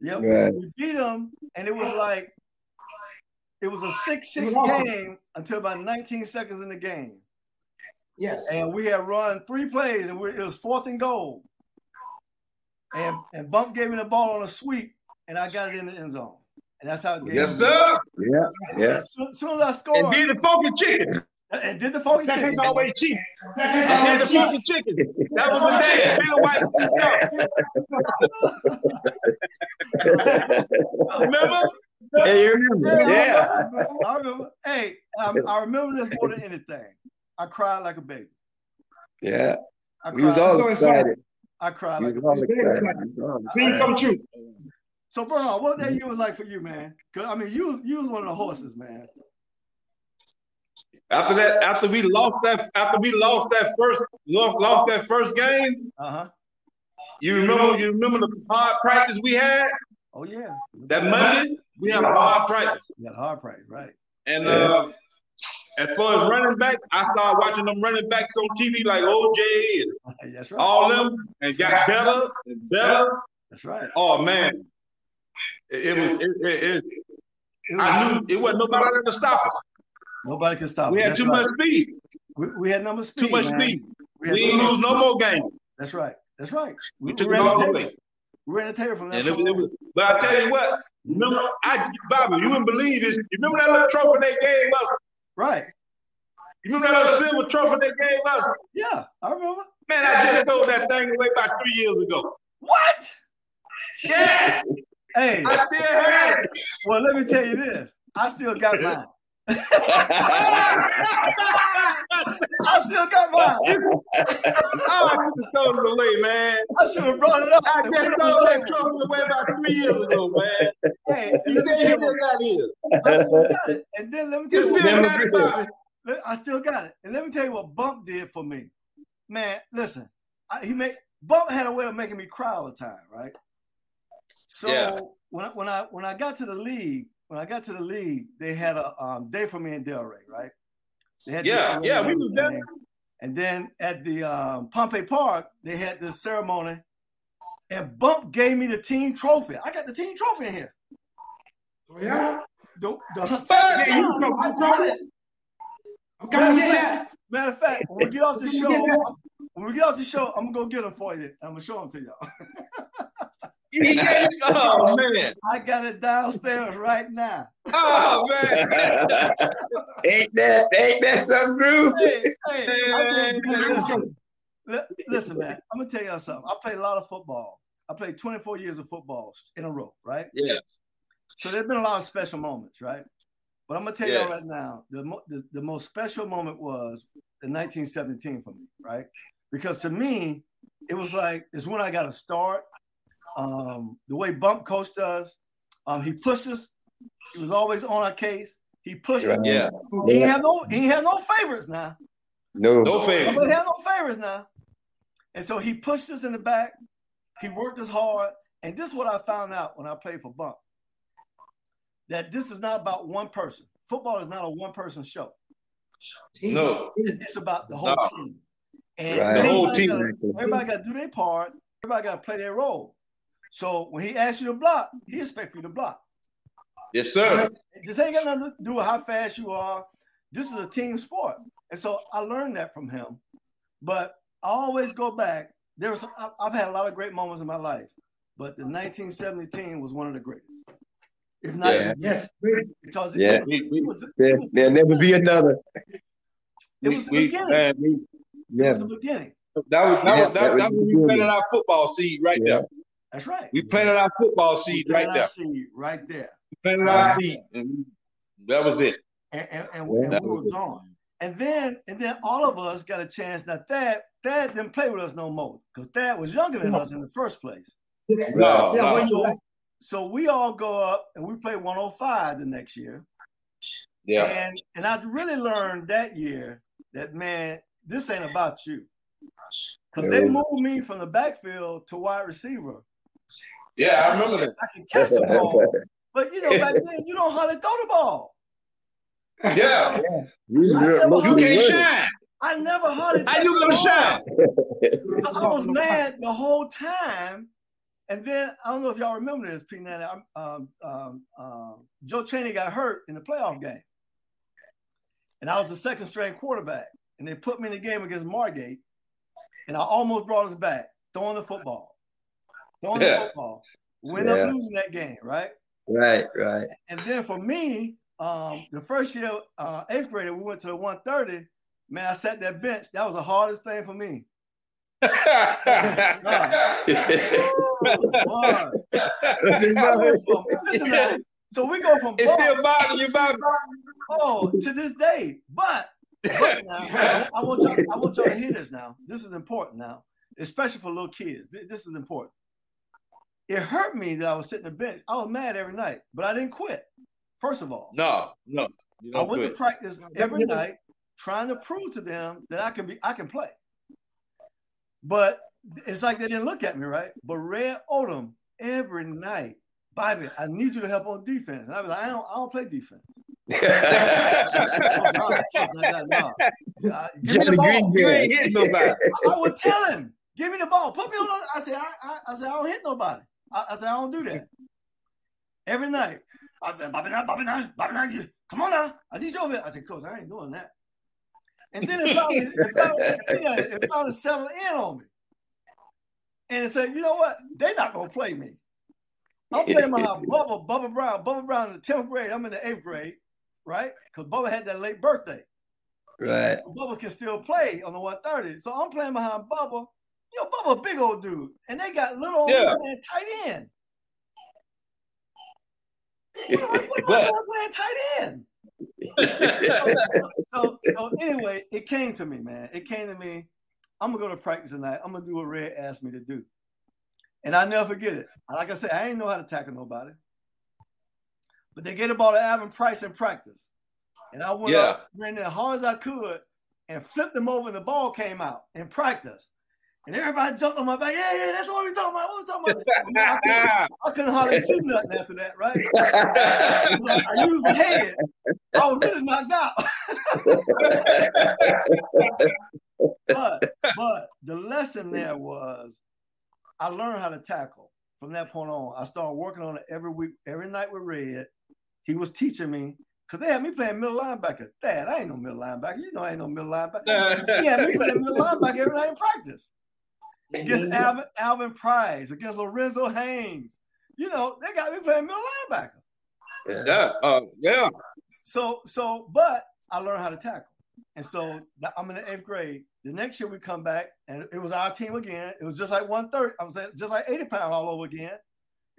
Yep. Right. We beat them, and it was like it was a six-six game until about 19 seconds in the game. Yes. and we had run three plays, and we, it was fourth and goal. And and Bump gave me the ball on a sweep, and I got it in the end zone. And that's how the game. Yes, went. sir. Yeah. Yeah. As soon, as soon as I scored, And and did the funky chicken. Did, the funky Plantation's chicken. always cheap. Plantation's And did the always cheap. funky chicken. That was my dad. Bill White. Remember? hey, you remember? Hey, I Yeah. remember. I remember. Hey, I, I remember this more than anything. I cried like a baby. Yeah. I We was cried. all so excited. excited. I cried We like a baby. Very excited. excited. We was all Dream come true. So, Bernard, what that year was like for you, man? Cause I mean, you you was one of the horses, man. After that, after we lost that, after we lost that first, lost, lost that first game, Uh huh. you remember, you remember the hard practice we had Oh yeah. that Monday. We had a hard practice, got a hard practice, right? and uh, as far as running back, I started watching them running backs on TV like OJ and That's right. all them, and got better and better. That's right. Oh man, it, it was. It, it, it, I knew it wasn't nobody there to stop us. Nobody can stop. We it. had That's too right. much speed. We, we had number speed. Too much man. speed. We, had We too ain't lose no more games. That's right. That's right. We We, took ran all the the We ran the table from that. And it, it was, but I tell you what, remember, I, Bobby, you wouldn't believe this. You remember that little trophy they gave us? right. You remember that little silver trophy they gave us? Yeah, I remember. Man, I just threw that thing away about three years ago. What? Yeah, Hey, I still have it. well, let me tell you this. I still got mine. I still got mine. oh, I just thrown it away, man. I should have brought it up. I and just put it threw on the that trophy away about three years ago, man. Hey, You let me still tell you got it. what- I still got it. And then let me tell You you still got it, Bobby. I still got it. And let me tell you what Bump did for me. Man, listen, I, he made Bump had a way of making me cry all the time, right? So Yeah. when I, when I when I got to the league, when I got to the league, they had a um, day for me in Delray, right? They had Yeah, yeah, we was there. And then at the um, Pompey Park, they had this ceremony, and Bump gave me the team trophy. I got the team trophy in here. Oh, yeah? The, the Yeah, second time come- I you got come- it. I'm coming to get that. Matter of fact, when we get off the show, when we get off the show, I'm gonna go get them for you. I'm gonna show them to y'all. Oh, man. I got it downstairs right now. Oh, man. ain't that ain't that something, Drew? Hey, hey, I Man. listen, listen, man. I'm gonna tell y'all something. I played a lot of football. I played 24 years of football in a row, right? Yeah. So there's been a lot of special moments, right? But I'm gonna tell Yeah. y'all right now, the, mo- the the most special moment was in 1917 for me, right? Because to me, it was like it's when I got to start. Um, the way Bump Coach does. um, he pushed us. He was always on our case. He pushed us. Yeah. He ain't have no he have no favorites now. No. No favor. Nobody have no favorites now. And so he pushed us in the back. He worked us hard. And this is what I found out when I played for Bump that this is not about one person. Football is not a one person show. No. It's about the whole no. team. And right. the whole team. Gotta, everybody got to do their part. Everybody got to play their role. So when he asks you to block, he expects you to block. Yes, sir. This ain't got nothing to do with how fast you are. This is a team sport. And so I learned that from him. But I always go back. There's I've had a lot of great moments in my life, but the 1970 team was one of the greatest. If not, yeah. yes, because yeah. it, it, it was the, there, was, there'll never be another. It was the we, beginning. Man, yeah. It was the beginning. That was that yeah, was that, that, that was we planted our football seed right yeah. there. That's right. We planted our football seed right there. Seed right there. We planted our seed, and that was it. And, and, and, and we were gone. And then and then all of us got a chance. Now Thad Thad didn't play with us no more because Thad was younger than us in the first place. No, no. So, so we all go up and we play 105 the next year. Yeah. And and I really learned that year that man, this ain't about you. Because they moved me from the backfield to wide receiver. Yeah, I remember that. I can catch the ball. but you know, back then you don't hardly throw the ball. Yeah. You, you can't shine. I never hardly. How you gonna shine? I was mad the whole time. And then I don't know if y'all remember this, P. Um, um, um, um, Joe Cheney got hurt in the playoff game, and I was the second string quarterback. And they put me in the game against Margate, and I almost brought us back throwing the football, throwing yeah. the football. Ended yeah. up losing that game, right? Right, right. And then for me, um, the first year, uh, eighth grader, we went to the 130. Man, I sat that bench. That was the hardest thing for me. so we go from it's still bothering you, Bobby. Oh, to this day. But, but now, I, I, want y'all, I want y'all to hear this now. This is important now, especially for little kids. This is important. It hurt me that I was sitting the bench. I was mad every night, but I didn't quit. First of all, no, no. I went quit. to practice every night, trying to prove to them that I can be, I can play. But it's like they didn't look at me right. But Red Odom every night, Bobby, I need you to help on defense. And I was like, I don't, I don't play defense. Johnny Green, you ain't hit nobody. I, I would tell him, give me the ball, put me on. I said, I, I, I said, I don't hit nobody. I, I said, I don't do that. Every night, Bobby, Bobby, Bobby, Bobby, come on now. I need you over here. I said, Coach, I ain't doing that. And then it finally, it finally, it finally settled in on me. And it said, you know what? They're not gonna play me. I'm playing my Bubba, Bubba Brown. Bubba Brown in the 10th grade. I'm in the eighth grade, right? Because Bubba had that late birthday. Right. Bubba can still play on the 130. So I'm playing behind Bubba. You know, Bubba, big old dude. And they got little yeah. man tight end. What, what, what, what playing tight end? so, so, anyway, it came to me, man. It came to me. I'm gonna go to practice tonight. I'm gonna do what Red asked me to do, and I never forget it. Like I said, I ain't know how to tackle nobody, but they get the ball to Alvin Price in practice, and I went yeah. up, ran as hard as I could, and flipped them over, and the ball came out in practice. And everybody jumped on my back. Yeah, yeah, that's what we talking about. What we talking about? I, couldn't, I couldn't hardly see nothing after that, right? I used my head. I was really knocked out. but but the lesson there was I learned how to tackle from that point on. I started working on it every week, every night with Red. He was teaching me because they had me playing middle linebacker. Dad, I ain't no middle linebacker. You know I ain't no middle linebacker. had me playing middle linebacker every night in practice against Alvin, Alvin Price, against Lorenzo Haynes. You know, they got me playing middle linebacker. Yeah, uh, yeah. So, so, but I learned how to tackle, and so I'm in the eighth grade. The next year we come back, and it was our team again. It was just like one thirty. I was just like eighty pound all over again.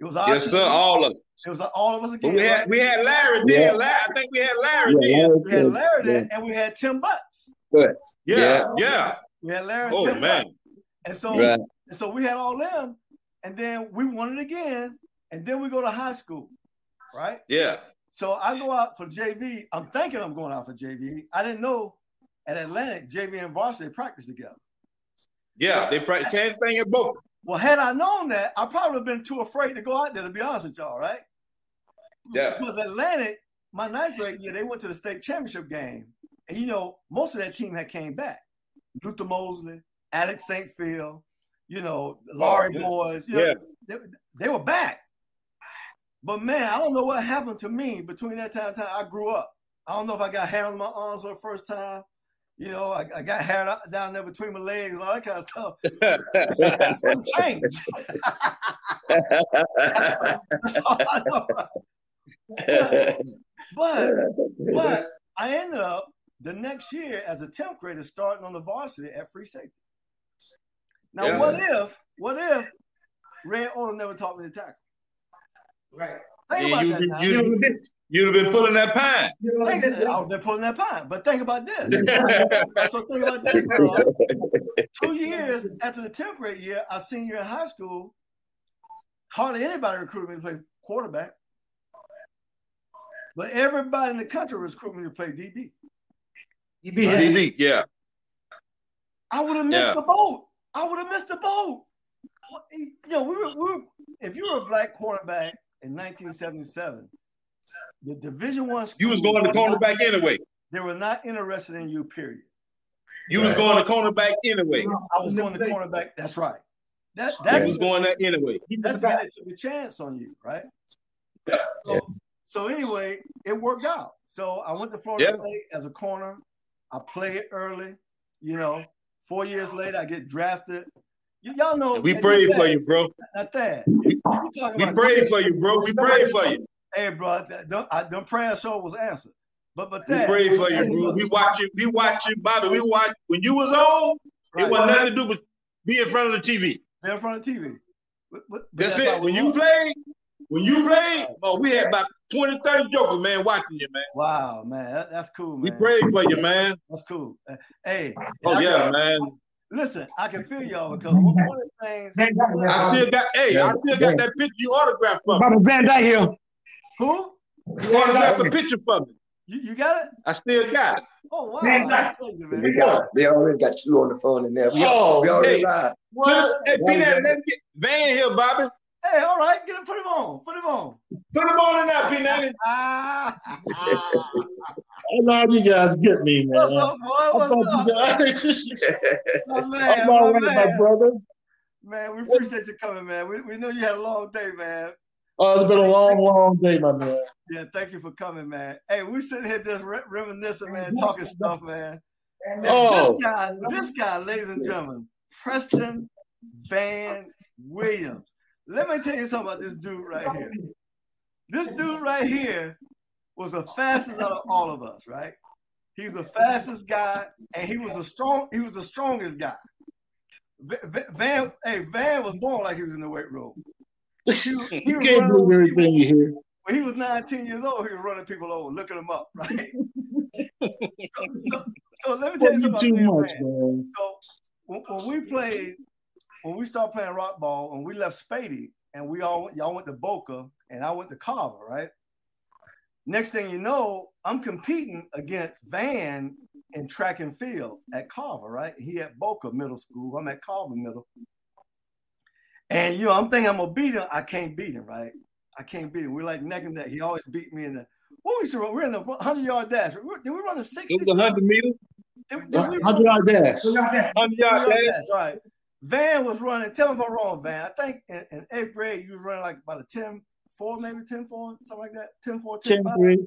It was our yes, team. sir. All of it. It was all of us again. We had right? we had Larry yeah. then. Larry, I think we had Larry yeah, then. We had Larry then, and we had Tim Butts. Butts. Yeah, yeah. yeah. We had Larry and oh, Tim man. Butts. And so, right. and so we had all them, and then we won it again, and then we go to high school, right? Yeah. So I go out for JV. I'm thinking I'm going out for JV. I didn't know at Atlantic JV and varsity practice together. Yeah, they practice same thing at both. Well, had I known that, I probably have been too afraid to go out there. To be honest with y'all, right? Yeah. Because Atlantic, my ninth grade year, they went to the state championship game, and you know most of that team had came back. Luther Mosley, Alex St. Phil, you know, oh, Laurie oh, yeah. boys. You know, yeah. They, they, were back. But man, I don't know what happened to me between that time and time I grew up. I don't know if I got hair on my arms for the first time. You know, I, I got hair down there between my legs and all that kind of stuff. I'm changed. that's, all I know. But, but, but I ended up the next year as a 10th grader starting on the varsity at free safety. Now, yeah. what if, what if Red Odom never taught me to tackle? Right. Think yeah, about you, that. you, now. you, you'd have been pulling that pine. Think, I would been pulling that pine. But think about this. so think about this, bro. Two years after the 10th grade year, I senior in high school, hardly anybody recruited me to play quarterback. But everybody in the country was recruited me to play DB. DB, right? DB, yeah. I would have missed yeah. the boat. I would have missed the boat. Eh, you know, we were, we were, if you were a black quarterback in 1977, the Division One you was going to cornerback anyway. They were not interested in you. Period. You right. was going to cornerback anyway. I was going to cornerback. That's right. That that's you was going there anyway. That's the they took a chance on you, right? Yeah. So, so anyway, it worked out. So I went to Florida yeah. State as a corner. I played early. You know, four years later, I get drafted. Y- y'all know we prayed for you, bro. Not that. We, we prayed for you, bro. We prayed for you. Hey, bro, don't I, don't prayer show was answered. But but that we prayed for you, bro. We watch you. We watch you, Bobby. We watch when you was on. Right. It wasn't nothing to do with be in front of the TV. Be in front of the TV. But, but that's, that's it. When you played, when you played, oh, we had about 20, 30 jokers, man, watching you, man. Wow, man, that, that's cool, man. We prayed for you, man. That's cool. Uh, hey. Oh yeah, man. Listen, I can feel y'all because one of the things I still got. Hey, I still got that picture you autographed for me. Van Dyke here. Who? You autographed a picture from me. You, you got it? I still got it. Oh wow, that's crazy, man. We got, they already got you on the phone in there. We, oh, we already hey, live. Well, hey, Peanut, let's get Van here, Bobby. Hey, all right, get him, put him on, put him on. Put him on in that Peanut. ah, I know you guys get me, man. What's up, boy? What's up? my man, I'm all my, right, man. my brother. Man, we appreciate you coming, man. We, we know you had a long day, man. Oh, it's been a long, long day, my man. Yeah, thank you for coming, man. Hey, we sitting here just re- reminiscing, man, talking stuff, man. And Oh. This guy, this guy, ladies and gentlemen, Preston Van Williams. Let me tell you something about this dude right here. This dude right here was the fastest out of all of us, right? He was the fastest guy, and he was the strong. He was the strongest guy. Van, hey, Van was born like he was in the weight room. He, he was can't running believe over everything you hear. When he was 19 years old, he was running people over, looking them up, right? so, so, so let me tell you something too much, man. man. So when, when we played, when we started playing rock ball, and we left Spady, and we all y'all went to Boca, and I went to Carver, right? Next thing you know, I'm competing against Van in track and field at Carver, right? He at Boca Middle School. I'm at Carver Middle. And you know, I'm thinking I'm gonna beat him. I can't beat him, right? I can't beat him. We're like neck and neck. He always beat me in the what we used to run. We're in the 100 yard dash. We- Did we run a 60? It was a hundred meters, Did, did we run- Hundred yard dash. hundred yard dash. dash, right. Van was running, tell me if I'm wrong, Van. I think in, in eighth grade, you was running like about a 10 4, maybe 10 4, something like that. 10 4, 10 10 5. 3.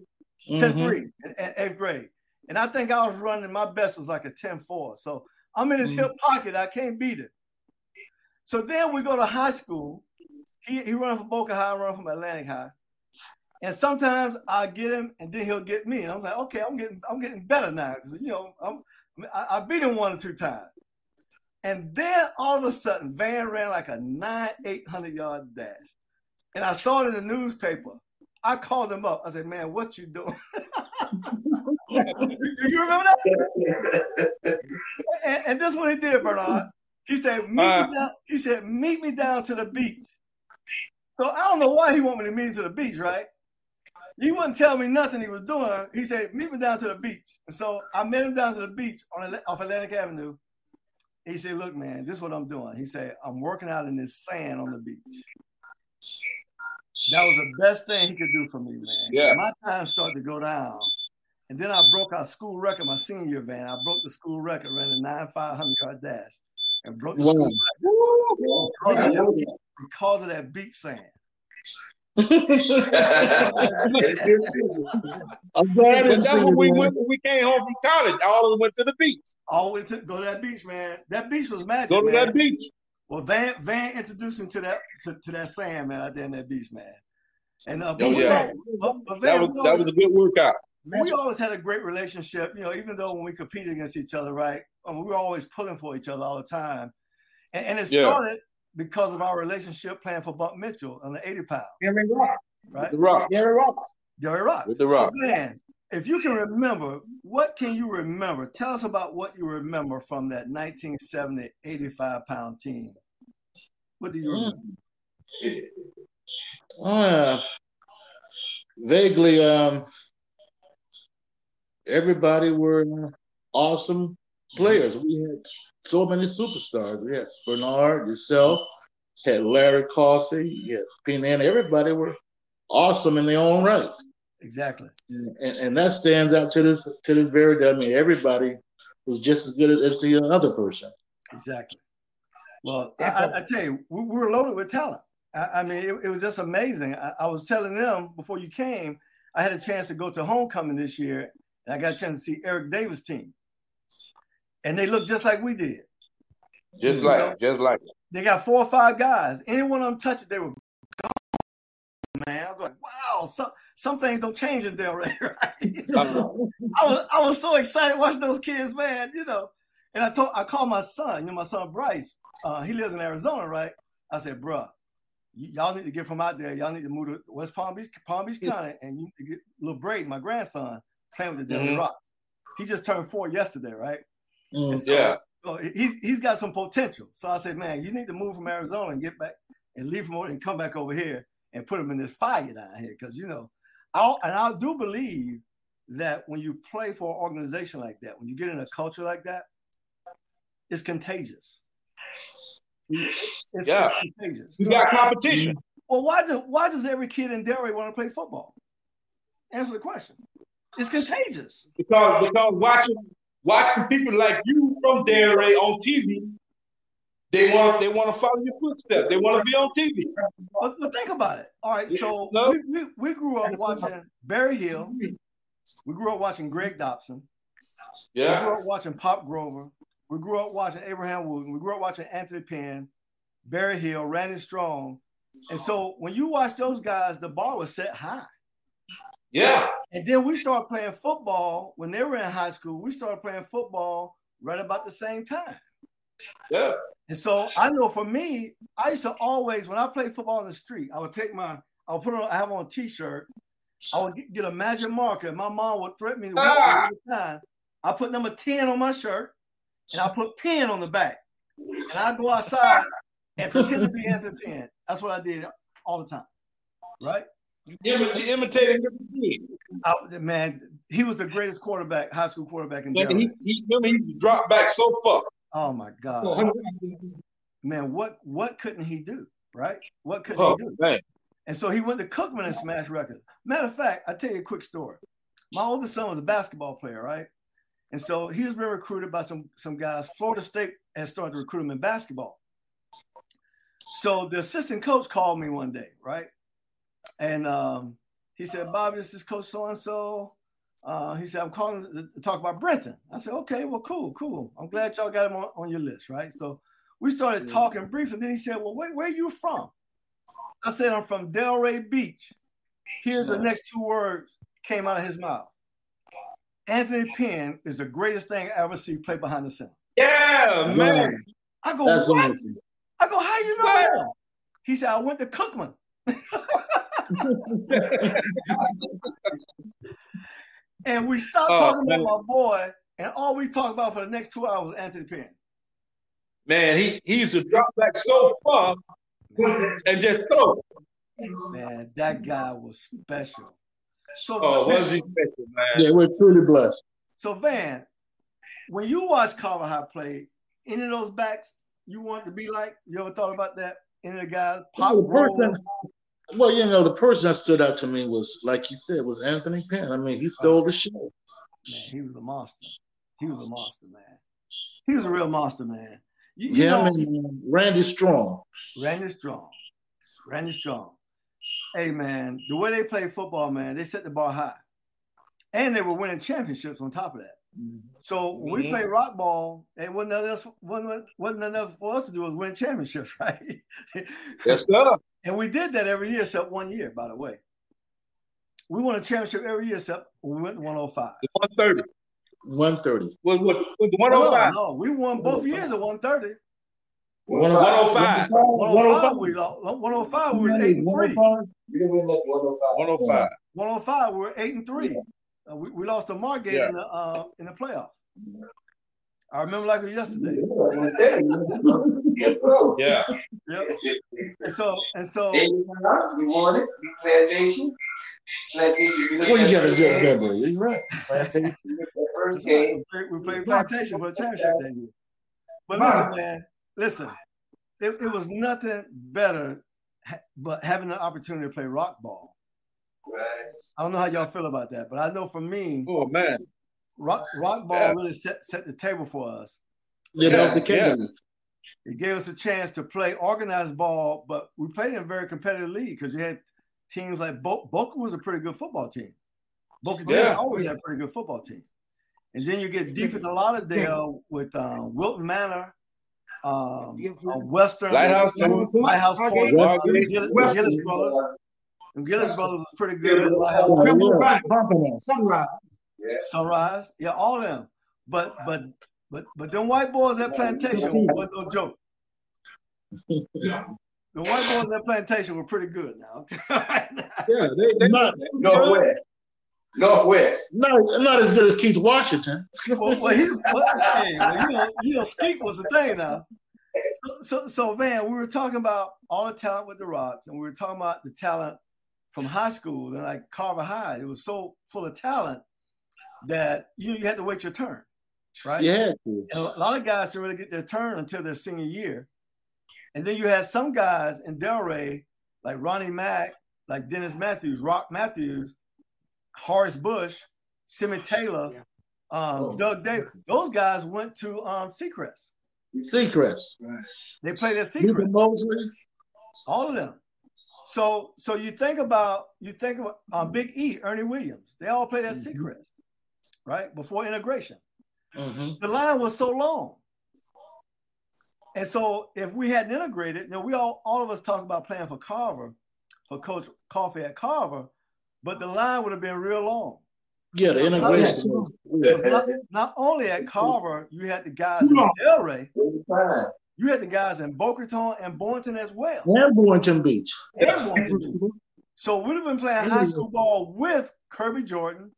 10 Mhm. 3 in, in eighth grade. And I think I was running, my best was like a 10 4. So I'm in his hip pocket. I can't beat it. So then we go to high school. He, he running from Boca High, I run from Atlantic High. And sometimes I get him, and then he'll get me. And I was like, okay, I'm getting, I'm getting better now because you know I'm, I, I beat him one or two times. And then all of a sudden, Van ran like a nine, eight hundred yard dash, and I saw it in the newspaper. I called him up. I said, "Man, what you doing?" you, you remember that? And, and this is what he did, Bernard. He said, "Meet Uh. me down." He said, "Meet me down to the beach." So I don't know why he want me to meet him to the beach, right? He wouldn't tell me nothing he was doing. He said, "Meet me down to the beach." And so I met him down to the beach on off Atlantic Avenue. He said, "Look, man, this is what I'm doing." He said, "I'm working out in this sand on the beach." That was the best thing he could do for me, man. Yeah. My time started to go down. And then I broke our school record my senior year, van. I broke the school record, ran a 9 500 yard dash and broke the Wow. school record because of, that, because of that beach sand. I'm glad that's when we went when we came home from college. All of us went to the beach. Always to go to that beach, man. That beach was magic. Go to man. that beach. Well, Van Van introduced me to that to, to that sand, man, out there in that beach, man. And uh, Oh, yeah. all- but, but That was we that was a good workout. we always had a great relationship, you know, even though when we competed against each other, right? I mean, we were always pulling for each other all the time. And, and it Yeah. started because of our relationship playing for Buck Mitchell on the 80 pound, Gary Rock. right? The rock. Gary Rock. Jerry Rock. With the So, Rock. man, if you can remember, what can you remember? Tell us about what you remember from that 1970 85 pound team. What do you remember? Uh, vaguely, um, everybody were awesome players. We had so many superstars. We had Bernard, yourself, had Larry Coffey, you had Pena, everybody were awesome in their own right. Exactly. And, and that stands out to this to this very day. I mean, everybody was just as good as the other person. Exactly. Well, I, I, I tell you, we, we were loaded with talent. I, I mean, it, it was just amazing. I, I was telling them before you came, I had a chance to go to homecoming this year, and I got a chance to see Eric Davis' team, and they looked just like we did. Just like just like They got four or five guys. Any one of them touch it, they were gone. Man, I'm going, Some some things don't change in Delray, right? I was I was so excited watching those kids, man. You know, and I told I called my son. You know, my son Bryce. Uh, he lives in Arizona, right? I said, bruh, y'all need to get from out there. Y'all need to move to West Palm Beach, Palm Beach County, and you need to get little Braden, my grandson, playing with the Denver Mhm. Rocks. He just turned four yesterday, right? And so, Yeah. so he's he's got some potential. So I said, man, you need to move from Arizona and get back and leave from over and come back over here and put them in this fire down here. Because you know, I and I do believe that when you play for an organization like that, when you get in a culture like that, it's contagious. It's, it's Yeah. contagious. You got competition. Well, why do why does every kid in Delray want to play football? Answer the question. It's contagious. Because because watching watching people like you from Delray on TV, they want they want to follow your footsteps. They want to be on TV. But, but think about it. All right, so No. we, we, we grew up watching Barry Hill. We grew up watching Greg Dobson. Yeah. We grew up watching Pop Grover. We grew up watching Abraham Wooten. We grew up watching Anthony Penn, Barry Hill, Randy Strong. And so when you watch those guys, the bar was set high. Yeah. And then we started playing football when they were in high school. We started playing football right about the same time. Yeah. And so I know for me, I used to always, when I played football in the street, I would take my, I would put on, I have on a t-shirt. I would get, get a magic marker. My mom would threaten me to whip Ah. time. I put number 10 on my shirt and I put Penn on the back. And I go outside and pretend to be Anthony Penn. That's what I did all the time. Right? You imi- imitating him. I, man, he was the greatest quarterback, high school quarterback in Delray. he, he, he dropped back so far. Oh my God. Man, what what couldn't he do? Right? What couldn't Oh, he do? man. And so he went to Cookman and smashed records. Matter of fact, I'll tell you a quick story. My oldest son was a basketball player, right? And so he was being recruited by some some guys. Florida State had started to recruit him in basketball. So the assistant coach called me one day, right? And um, he said, Bobby, this is Coach so and so. Uh, he said, I'm calling to- to talk about Brenton. I said, okay, well, cool, cool. I'm glad y'all got him on, on your list, right? So we started talking briefly. and then he said, Well, where, where are you from? I said, I'm from Delray Beach. Here's the next two words came out of his mouth. Anthony Penn is the greatest thing I ever see play behind the center. Yeah, man. I go, That's what? amazing. I go, how you know him? He said, I went to Cookman. and we stopped Oh, talking man. about my boy, and all we talked about for the next two hours was Anthony Penn. Man, he, he used to drop back so far and just throw. Man, that guy was special. So, Oh, was he special, man? Yeah, we're truly blessed. so Van, when you watch Carver High play, any of those backs you want to be like? You ever thought about that? Any of the guys? Pop well, the person, well, you know, the person that stood out to me was, like you said, was Anthony Penn. I mean, he stole the show. Man, he was a monster. He was a monster, man. He was a real monster, man. You, you yeah, know, man, um, Randy Strong. Randy Strong. Randy Strong. Hey, man, the way they play football, man, they set the bar high. And they were winning championships on top of that. Mm-hmm. So when we mm-hmm. played rock ball, and wasn't else wasn't, wasn't enough for us to do was win championships, right? yes, sir. And we did that every year except one year, by the way. We won a championship every year except we went to 105. 130. 130. Was what was 105? No, no, we won both years at 130. 105. 105. We lost. 105. We was eight and three. 105. 105. We were eight and three. Uh, we, we lost to Margate yeah. in the uh, in the playoffs. I remember like it was yesterday. yeah. Yep. And so and so. You won it. Plantation. Plantation. Well, you got to get that, bro. You're right. Plantation. First game. We played Plantation for the championship that year. But listen, man. Listen. It, it was nothing better, but having the opportunity to play rock ball Right. I don't know how y'all feel about that, but I know for me, oh man, rock rock ball yeah. really set set the table for us. Yeah, that was the yeah. It gave us a chance to play organized ball, but we played in a very competitive league because you had teams like Bo- Boca was a pretty good football team. Boca yeah. always had a pretty good football team. And then you get deep into Lauderdale with um, Wilton Manor, um, uh, Western, Lighthouse, Lighthouse Point, Gillis, Gillis Brothers. And Gillis Brothers was pretty good. Yeah. Sunrise. Yeah. Sunrise. Yeah, all of them. But but but but them white boys at plantation was no joke. The white boys at plantation were pretty good now. yeah, they, they, not, they Northwest. Northwest. Not, not as good as Keith Washington. well, well, he, well, hey, well, you know, you know, Skeet was the thing now. So, so, so, man, we were talking about all the talent with the Rocks, and we were talking about the talent from high school and like Carver High. It was so full of talent that you you had to wait your turn, right? Yeah. And a lot of guys didn't really get their turn until their senior year. And then you had some guys in Delray, like Ronnie Mack, like Dennis Matthews, Rock Matthews, Horace Bush, Simmy Taylor, um, oh. Doug Davis. Those guys went to um, Seacrest. Seacrest. Right. They played at Seacrest. All of them. So so you think about you think about um, Big E, Ernie Williams. They all played at mm-hmm. Seacrest, right? Before integration. Mm-hmm. The line was so long. And so if we hadn't integrated, you know, we all all of us talk about playing for Carver, for Coach Coffee at Carver, but the line would have been real long. Yeah, the integration. Not, not, only at Carver, you had the guys in Delray. You had the guys in Boca Raton and Boynton as well. And Boynton Beach. And Boynton Beach. So we'd have been playing high school ball with Kirby Jordan,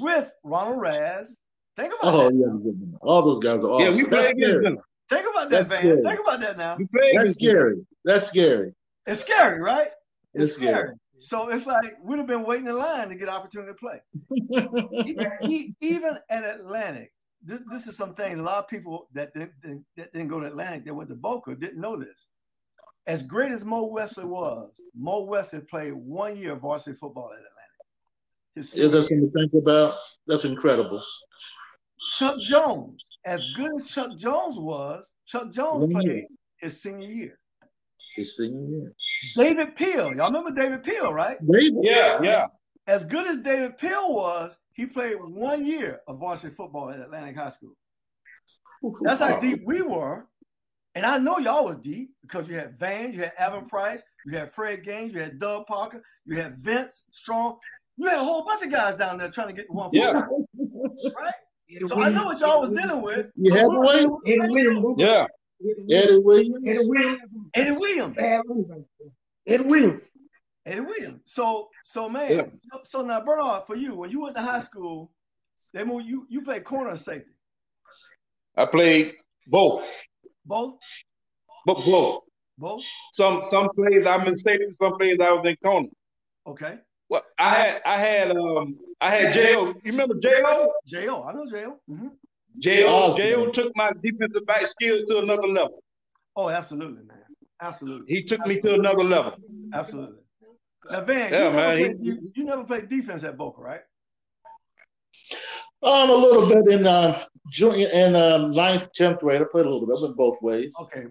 with Ronald Raz. Think about oh, that. Yeah, all those guys are awesome. Yeah, we played against them. Think about that, That's Van. Think about that now. That's scary. That's scary. It's scary, right? It's, it's scary. scary. So it's like we'd have been waiting in line to get opportunity to play. Even at Atlantic, this, this is some things a lot of people that, that, that didn't go to Atlantic, that went to Boca, didn't know this. As great as Mo Wesley was, Mo Wesley played one year of varsity football at Atlantic. Yeah, that's something to think about. That's incredible. Chuck Jones, as good as Chuck Jones was, Chuck Jones one played year. his senior year. His senior year. David Peel, y'all remember David Peel, right? David. Yeah, yeah. As good as David Peel was, he played one year of varsity football at Atlantic High School. That's how deep we were. And I know y'all was deep because you had Van, you had Evan Price, you had Fred Gaines, you had Doug Parker, you had Vince Strong. You had a whole bunch of guys down there trying to get one yeah. right? So I know what y'all was dealing with. You had Williams. Eddie Williams. Yeah. Eddie Williams. Eddie Williams. Eddie Williams. Eddie Williams. Eddie Williams. So, so man, yeah. so, so, now Bernard, for you, when you went to high school, they moved you. You played corner safety. I played both. Both. But both. Both. Some some plays I'm in safety. Some plays I was in corner. Okay. Well, I had I had um I had Jo. You remember Jo? Jo, I know Jo. Mm-hmm. Jo Jo took my defensive back skills to another level. Oh, absolutely, man. Absolutely. He took absolutely. me to another level. Absolutely. Now, Van, yeah, you, never he, de- you never played defense at Boca, right? Um, a little bit in uh, junior and um, ninth, tenth grade. I played a little bit. I went both ways. Okay,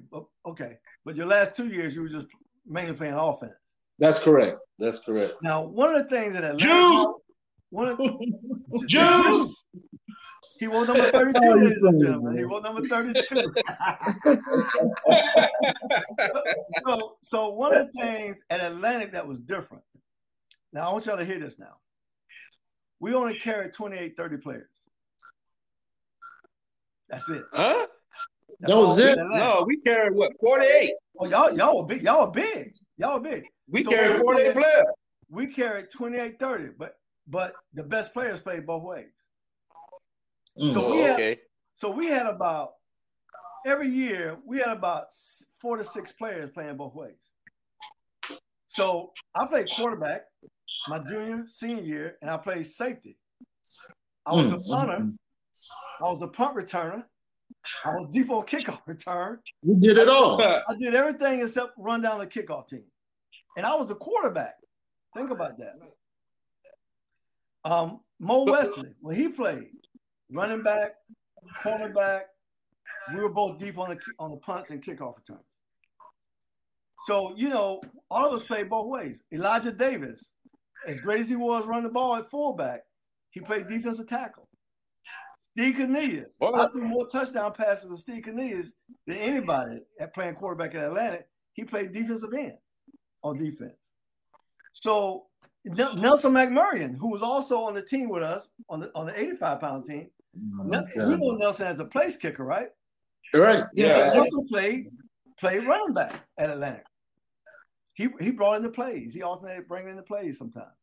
okay, but your last two years, you were just mainly playing offense. That's correct. That's correct. Now, one of the things that Atlantic, Juice, one of the, Juice. He wore number 32, ladies and gentlemen. He wore number 32. so, so one of the things at Atlantic that was different. Now I want y'all to hear this now. We only carried 28, 30 players. That's it. Huh? That's that was it. No, we carried what 48. Oh, y'all, y'all were big. Y'all were big. Y'all were big. We so carried 48 players. We carried 28, 30, but but the best players played both ways. Mm, so we okay. had so we had about every year we had about four to six players playing both ways. So I played quarterback my junior, senior year, and I played safety. I was mm, the punter. Mm, I was the punt returner. I was deep on kickoff return. You did it all. I did everything except run down the kickoff team. And I was the quarterback. Think about that. Um, Mo Wesley, when he played, running back, cornerback. We were both deep on the on the punts and kickoff return. So you know, all of us played both ways. Elijah Davis, as great as he was running the ball at fullback, he played defensive tackle. Steve Cornelius, I threw more touchdown passes to Steve Cornelius than anybody at playing quarterback at Atlantic. He played defensive end on defense. So Nelson McMurrian, who was also on the team with us on the on the 85 pound team, we know Nelson as a place kicker, right? Right. Yeah. Nelson played played running back at Atlantic. He he brought in the plays. He alternated bringing in the plays sometimes,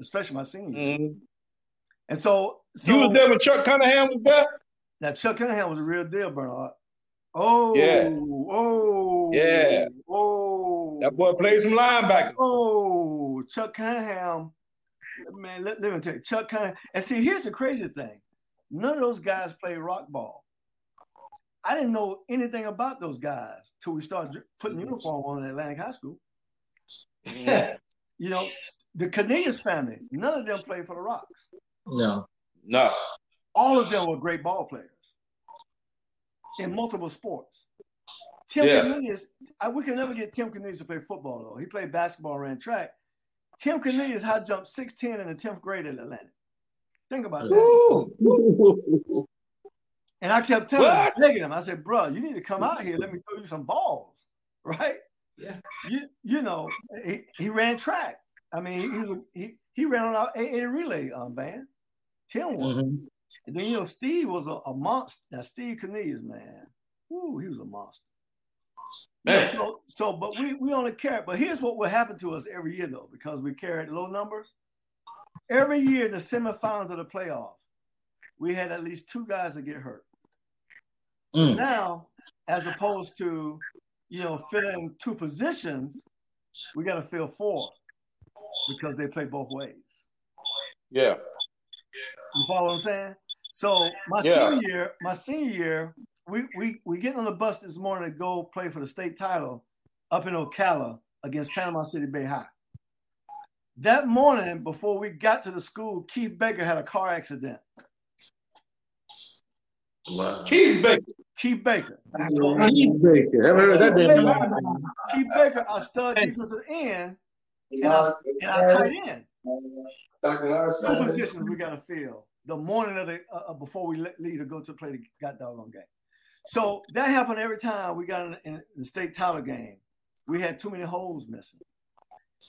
especially my senior. Mm-hmm. And so, so you was there when Chuck Cunningham was there. Now Chuck Cunningham was a real deal, Bernard. Oh, yeah. oh, yeah, oh. That boy played some linebacker. Oh, Chuck Cunningham, man. Let, let me tell you, Chuck Cunningham. And see, here's the crazy thing: None of those guys played rock ball. I didn't know anything about those guys till we started putting mm-hmm. uniform on at Atlantic High School. you know, the Canadians family, none of them played for the Rocks. No. No. All of them were great ball players in multiple sports. Tim yeah. Cornelius, I, we can never get Tim Cornelius to play football, though. He played basketball, ran track. Tim Cornelius high jumped 6'10 in the 10th grade at Atlantic. Think about that. And I kept telling what? him, him, I said, bro, you need to come out here. Let me throw you some balls. Right? Yeah. You you know, he, he ran track. I mean, he was, he, he ran on a, a relay um, van. Tim won. Mm-hmm. And then you know, Steve was a, a monster. Now Steve Cornelius, man, Ooh, he was a monster. Yeah, so so but we we only carried, but here's what will happen to us every year though, because we carried low numbers. Every year in the semifinals of the playoff, we had at least two guys that get hurt. So mm. now, as opposed to you know filling two positions, we got to fill four because they play both ways. Yeah. You follow what I'm saying? So my yeah. senior year, my senior year, we we we get on the bus this morning to go play for the state title up in Ocala against Panama City Bay High. That morning, before we got to the school, Keith Baker had a car accident. Wow. Keith Baker. Keith Baker. So, Keith Baker. Ever heard that name? Keith Baker, our stud defensive end, and our, and our tight end. Two positions we got to fill the morning of the uh, uh before we leave to go to play the got doggone game. So that happened every time we got in, in the state title game. We had too many holes missing.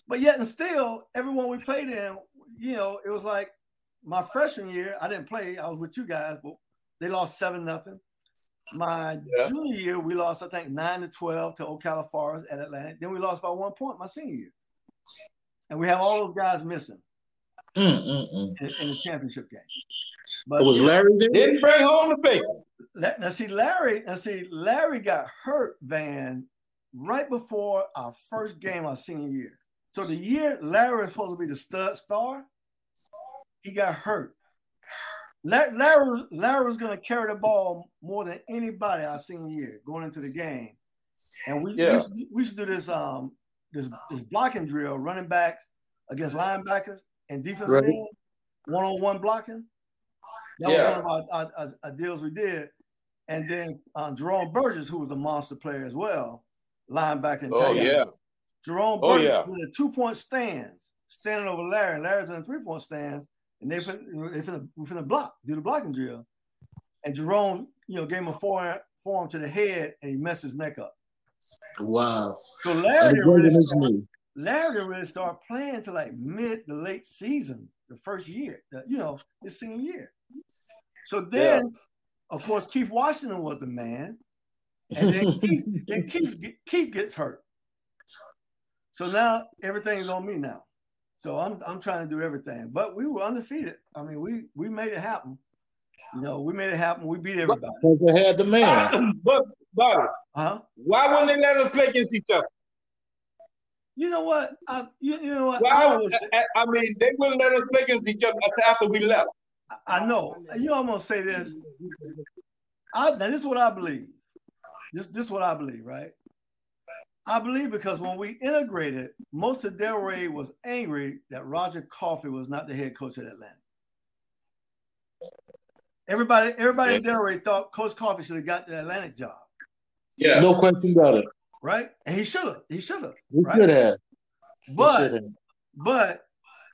But yet and still, everyone we played in, you know, it was like my freshman year, I didn't play. I was with you guys, but they lost seven nothing. My yeah. junior year, we lost, I think, nine to twelve to Ocala Forest at Atlantic. Then we lost by one point my senior year, and we have all those guys missing mm, mm, mm. In, in, the championship game. But it was Larry there? Didn't bring home the bacon. Now see, Larry. Now see, Larry got hurt, Van, right before our first game our senior year. So the year Larry was supposed to be the stud star, he got hurt. Larry, Larry, Larry was going to carry the ball more than anybody I've seen here going into the game. And we, yeah. we, used to, we used to do this um this this blocking drill, running backs against linebackers and defensive right. end, one on one blocking. That yeah. was one of our, our, our, deals we did. And then uh, Jerome Burgess, who was a monster player as well, linebacker. Oh yeah, Jerome oh, Burgess yeah. in the two point stance, standing over Larry. Larry's in the three point stance, and they finna, they finna, we finna block, do the blocking drill. And Jerome, you know, gave him a forearm, forearm to the head, and he messed his neck up. Wow. So Larry really, started, Larry really started playing to like mid to late season, the first year, the, you know, his senior year. So then, yeah. of course, Keith Washington was the man, and then Keith, then Keith, Keith gets hurt. So now everything's on me now. So I'm I'm trying to do everything. But we were undefeated. I mean, we we made it happen. You know, we made it happen. We beat everybody. Because they had the man. But Bobby, huh? Why wouldn't they let us play against each other? You know what? I, you, you know what? Why, I, was, I, I, mean, they wouldn't let us play against each other after we left. I know. You almost say this. I, now, this is what I believe. This, this is what I believe, right? I believe because when we integrated, most of Delray was angry that Roger Coffey was not the head coach at Atlantic. Everybody, everybody yeah. in Delray thought Coach Coffey should have got the Atlantic job. Yeah, no question about it. Right, and he should have. He should have. He right? should have. But, but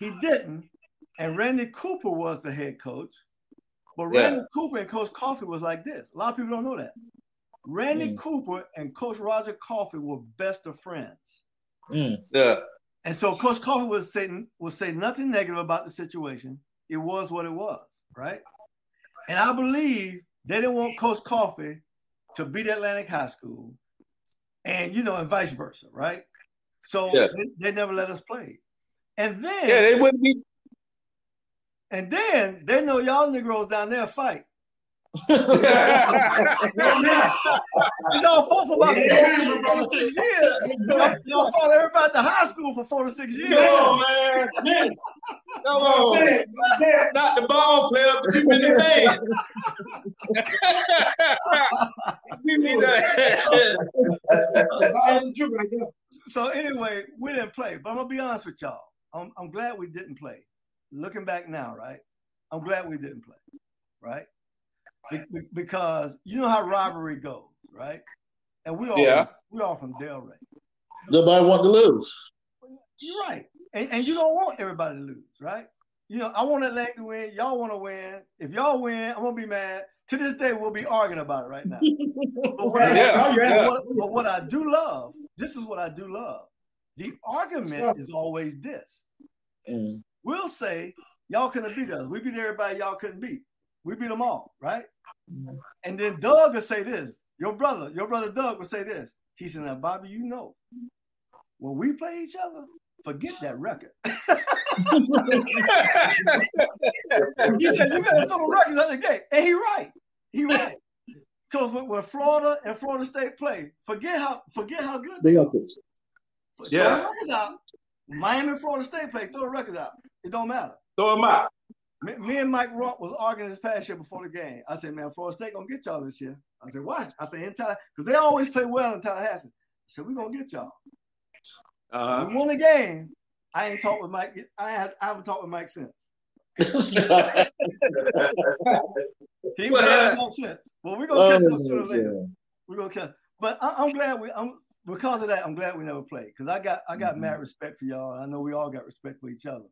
he didn't. And Randy Cooper was the head coach. But yeah. Randy Cooper and Coach Coffey was like this. A lot of people don't know that. Randy mm. Cooper and Coach Roger Coffey were best of friends. Mm. Yeah. And so Coach Coffey was saying would say nothing negative about the situation. It was what it was, right? And I believe they didn't want Coach Coffey to beat Atlantic High School, and you know, and vice versa, right? So yeah. they, they, never let us play. And then yeah, they wouldn't be. And then they know y'all Negroes down there fight. you all fought for about yeah. four to six years. Y'all, y'all fought everybody at the high school for four to six years. Come on, man. Come on. Man. Not the ball player, but you been the man. we need that. so anyway, we didn't play, but I'm gonna be honest with y'all. I'm, I'm glad we didn't play. Looking back now, right? I'm glad we didn't play, right? Be- because you know how rivalry goes, right? And we all yeah. we all from Delray. Nobody want to lose. You're right, and, and you don't want everybody to lose, right? You know, I want Atlantic to win. Y'all want to win. If y'all win, I'm gonna be mad. To this day, we'll be arguing about it right now. but, what yeah, I, yeah. But, what, but what I do love, this is what I do love. The argument is always this. Mm. We'll say, y'all couldn't beat us. We beat everybody y'all couldn't beat. We beat them all, right? And then Doug will say this. Your brother, your brother Doug will say this. He said, Now, Bobby, you know, when we play each other, forget that record. he said, You gotta throw the records out the gate. And he right. He right. Because when Florida and Florida State play, forget how forget how good they are. Yeah. Throw the records out. Miami and Florida State play, throw the records out. It don't matter. Throw them out. Me, me, and Mike Rock was arguing this past year before the game. I said, man, Florida State gonna get y'all this year. I said, why? I said, in Tallahassee, because they always play well in Tallahassee. I said, we're gonna get y'all. Uh-huh. We won the game. I ain't talked with Mike. I, have, I haven't talked with Mike since. he hasn't talked since. Well, we're gonna catch oh, up sooner or later. We're gonna catch. But I, am glad we. I'm because of that. I'm glad we never played because I got I got mm-hmm. mad respect for y'all. I know we all got respect for each other.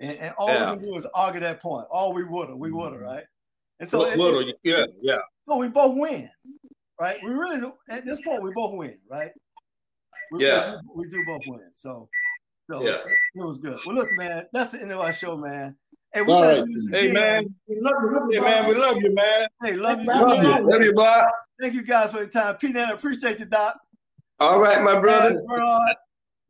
And, and all yeah. we can do is argue that point. All we woulda, we woulda, mm-hmm. right? And so it, woulda, yeah, yeah. So we both win, right? We really at this point we both win, right? We, yeah, we do, we do, both win. So, so yeah. it was good. Well, listen, man, that's the end of our show, man. Hey, we right. hey man, we love you, hey man, we love you, man. Hey, love you, love you, love you, Bob. Thank you guys for your time. Pete, I appreciate you, Doc. All right, my brother.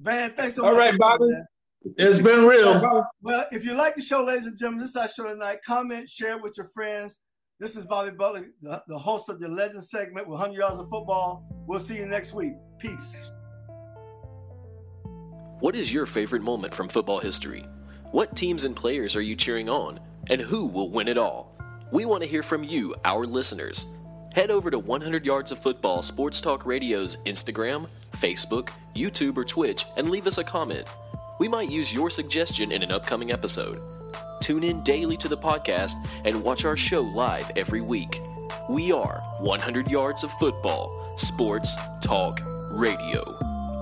Van, thanks so All much. All right, Bobby. Man. It's been real. Well, if you like the show, ladies and gentlemen, this is our show tonight. Comment, share it with your friends. This is Bobby Butler, the, the host of the Legend segment with 100 Yards of Football. We'll see you next week. Peace. What is your favorite moment from football history? What teams and players are you cheering on? And who will win it all? We want to hear from you, our listeners. Head over to 100 Yards of Football Sports Talk Radio's Instagram, Facebook, YouTube, or Twitch and leave us a comment. We might use your suggestion in an upcoming episode. Tune in daily to the podcast and watch our show live every week. We are 100 Yards of Football Sports Talk Radio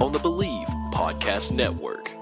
on the Believe Podcast Network.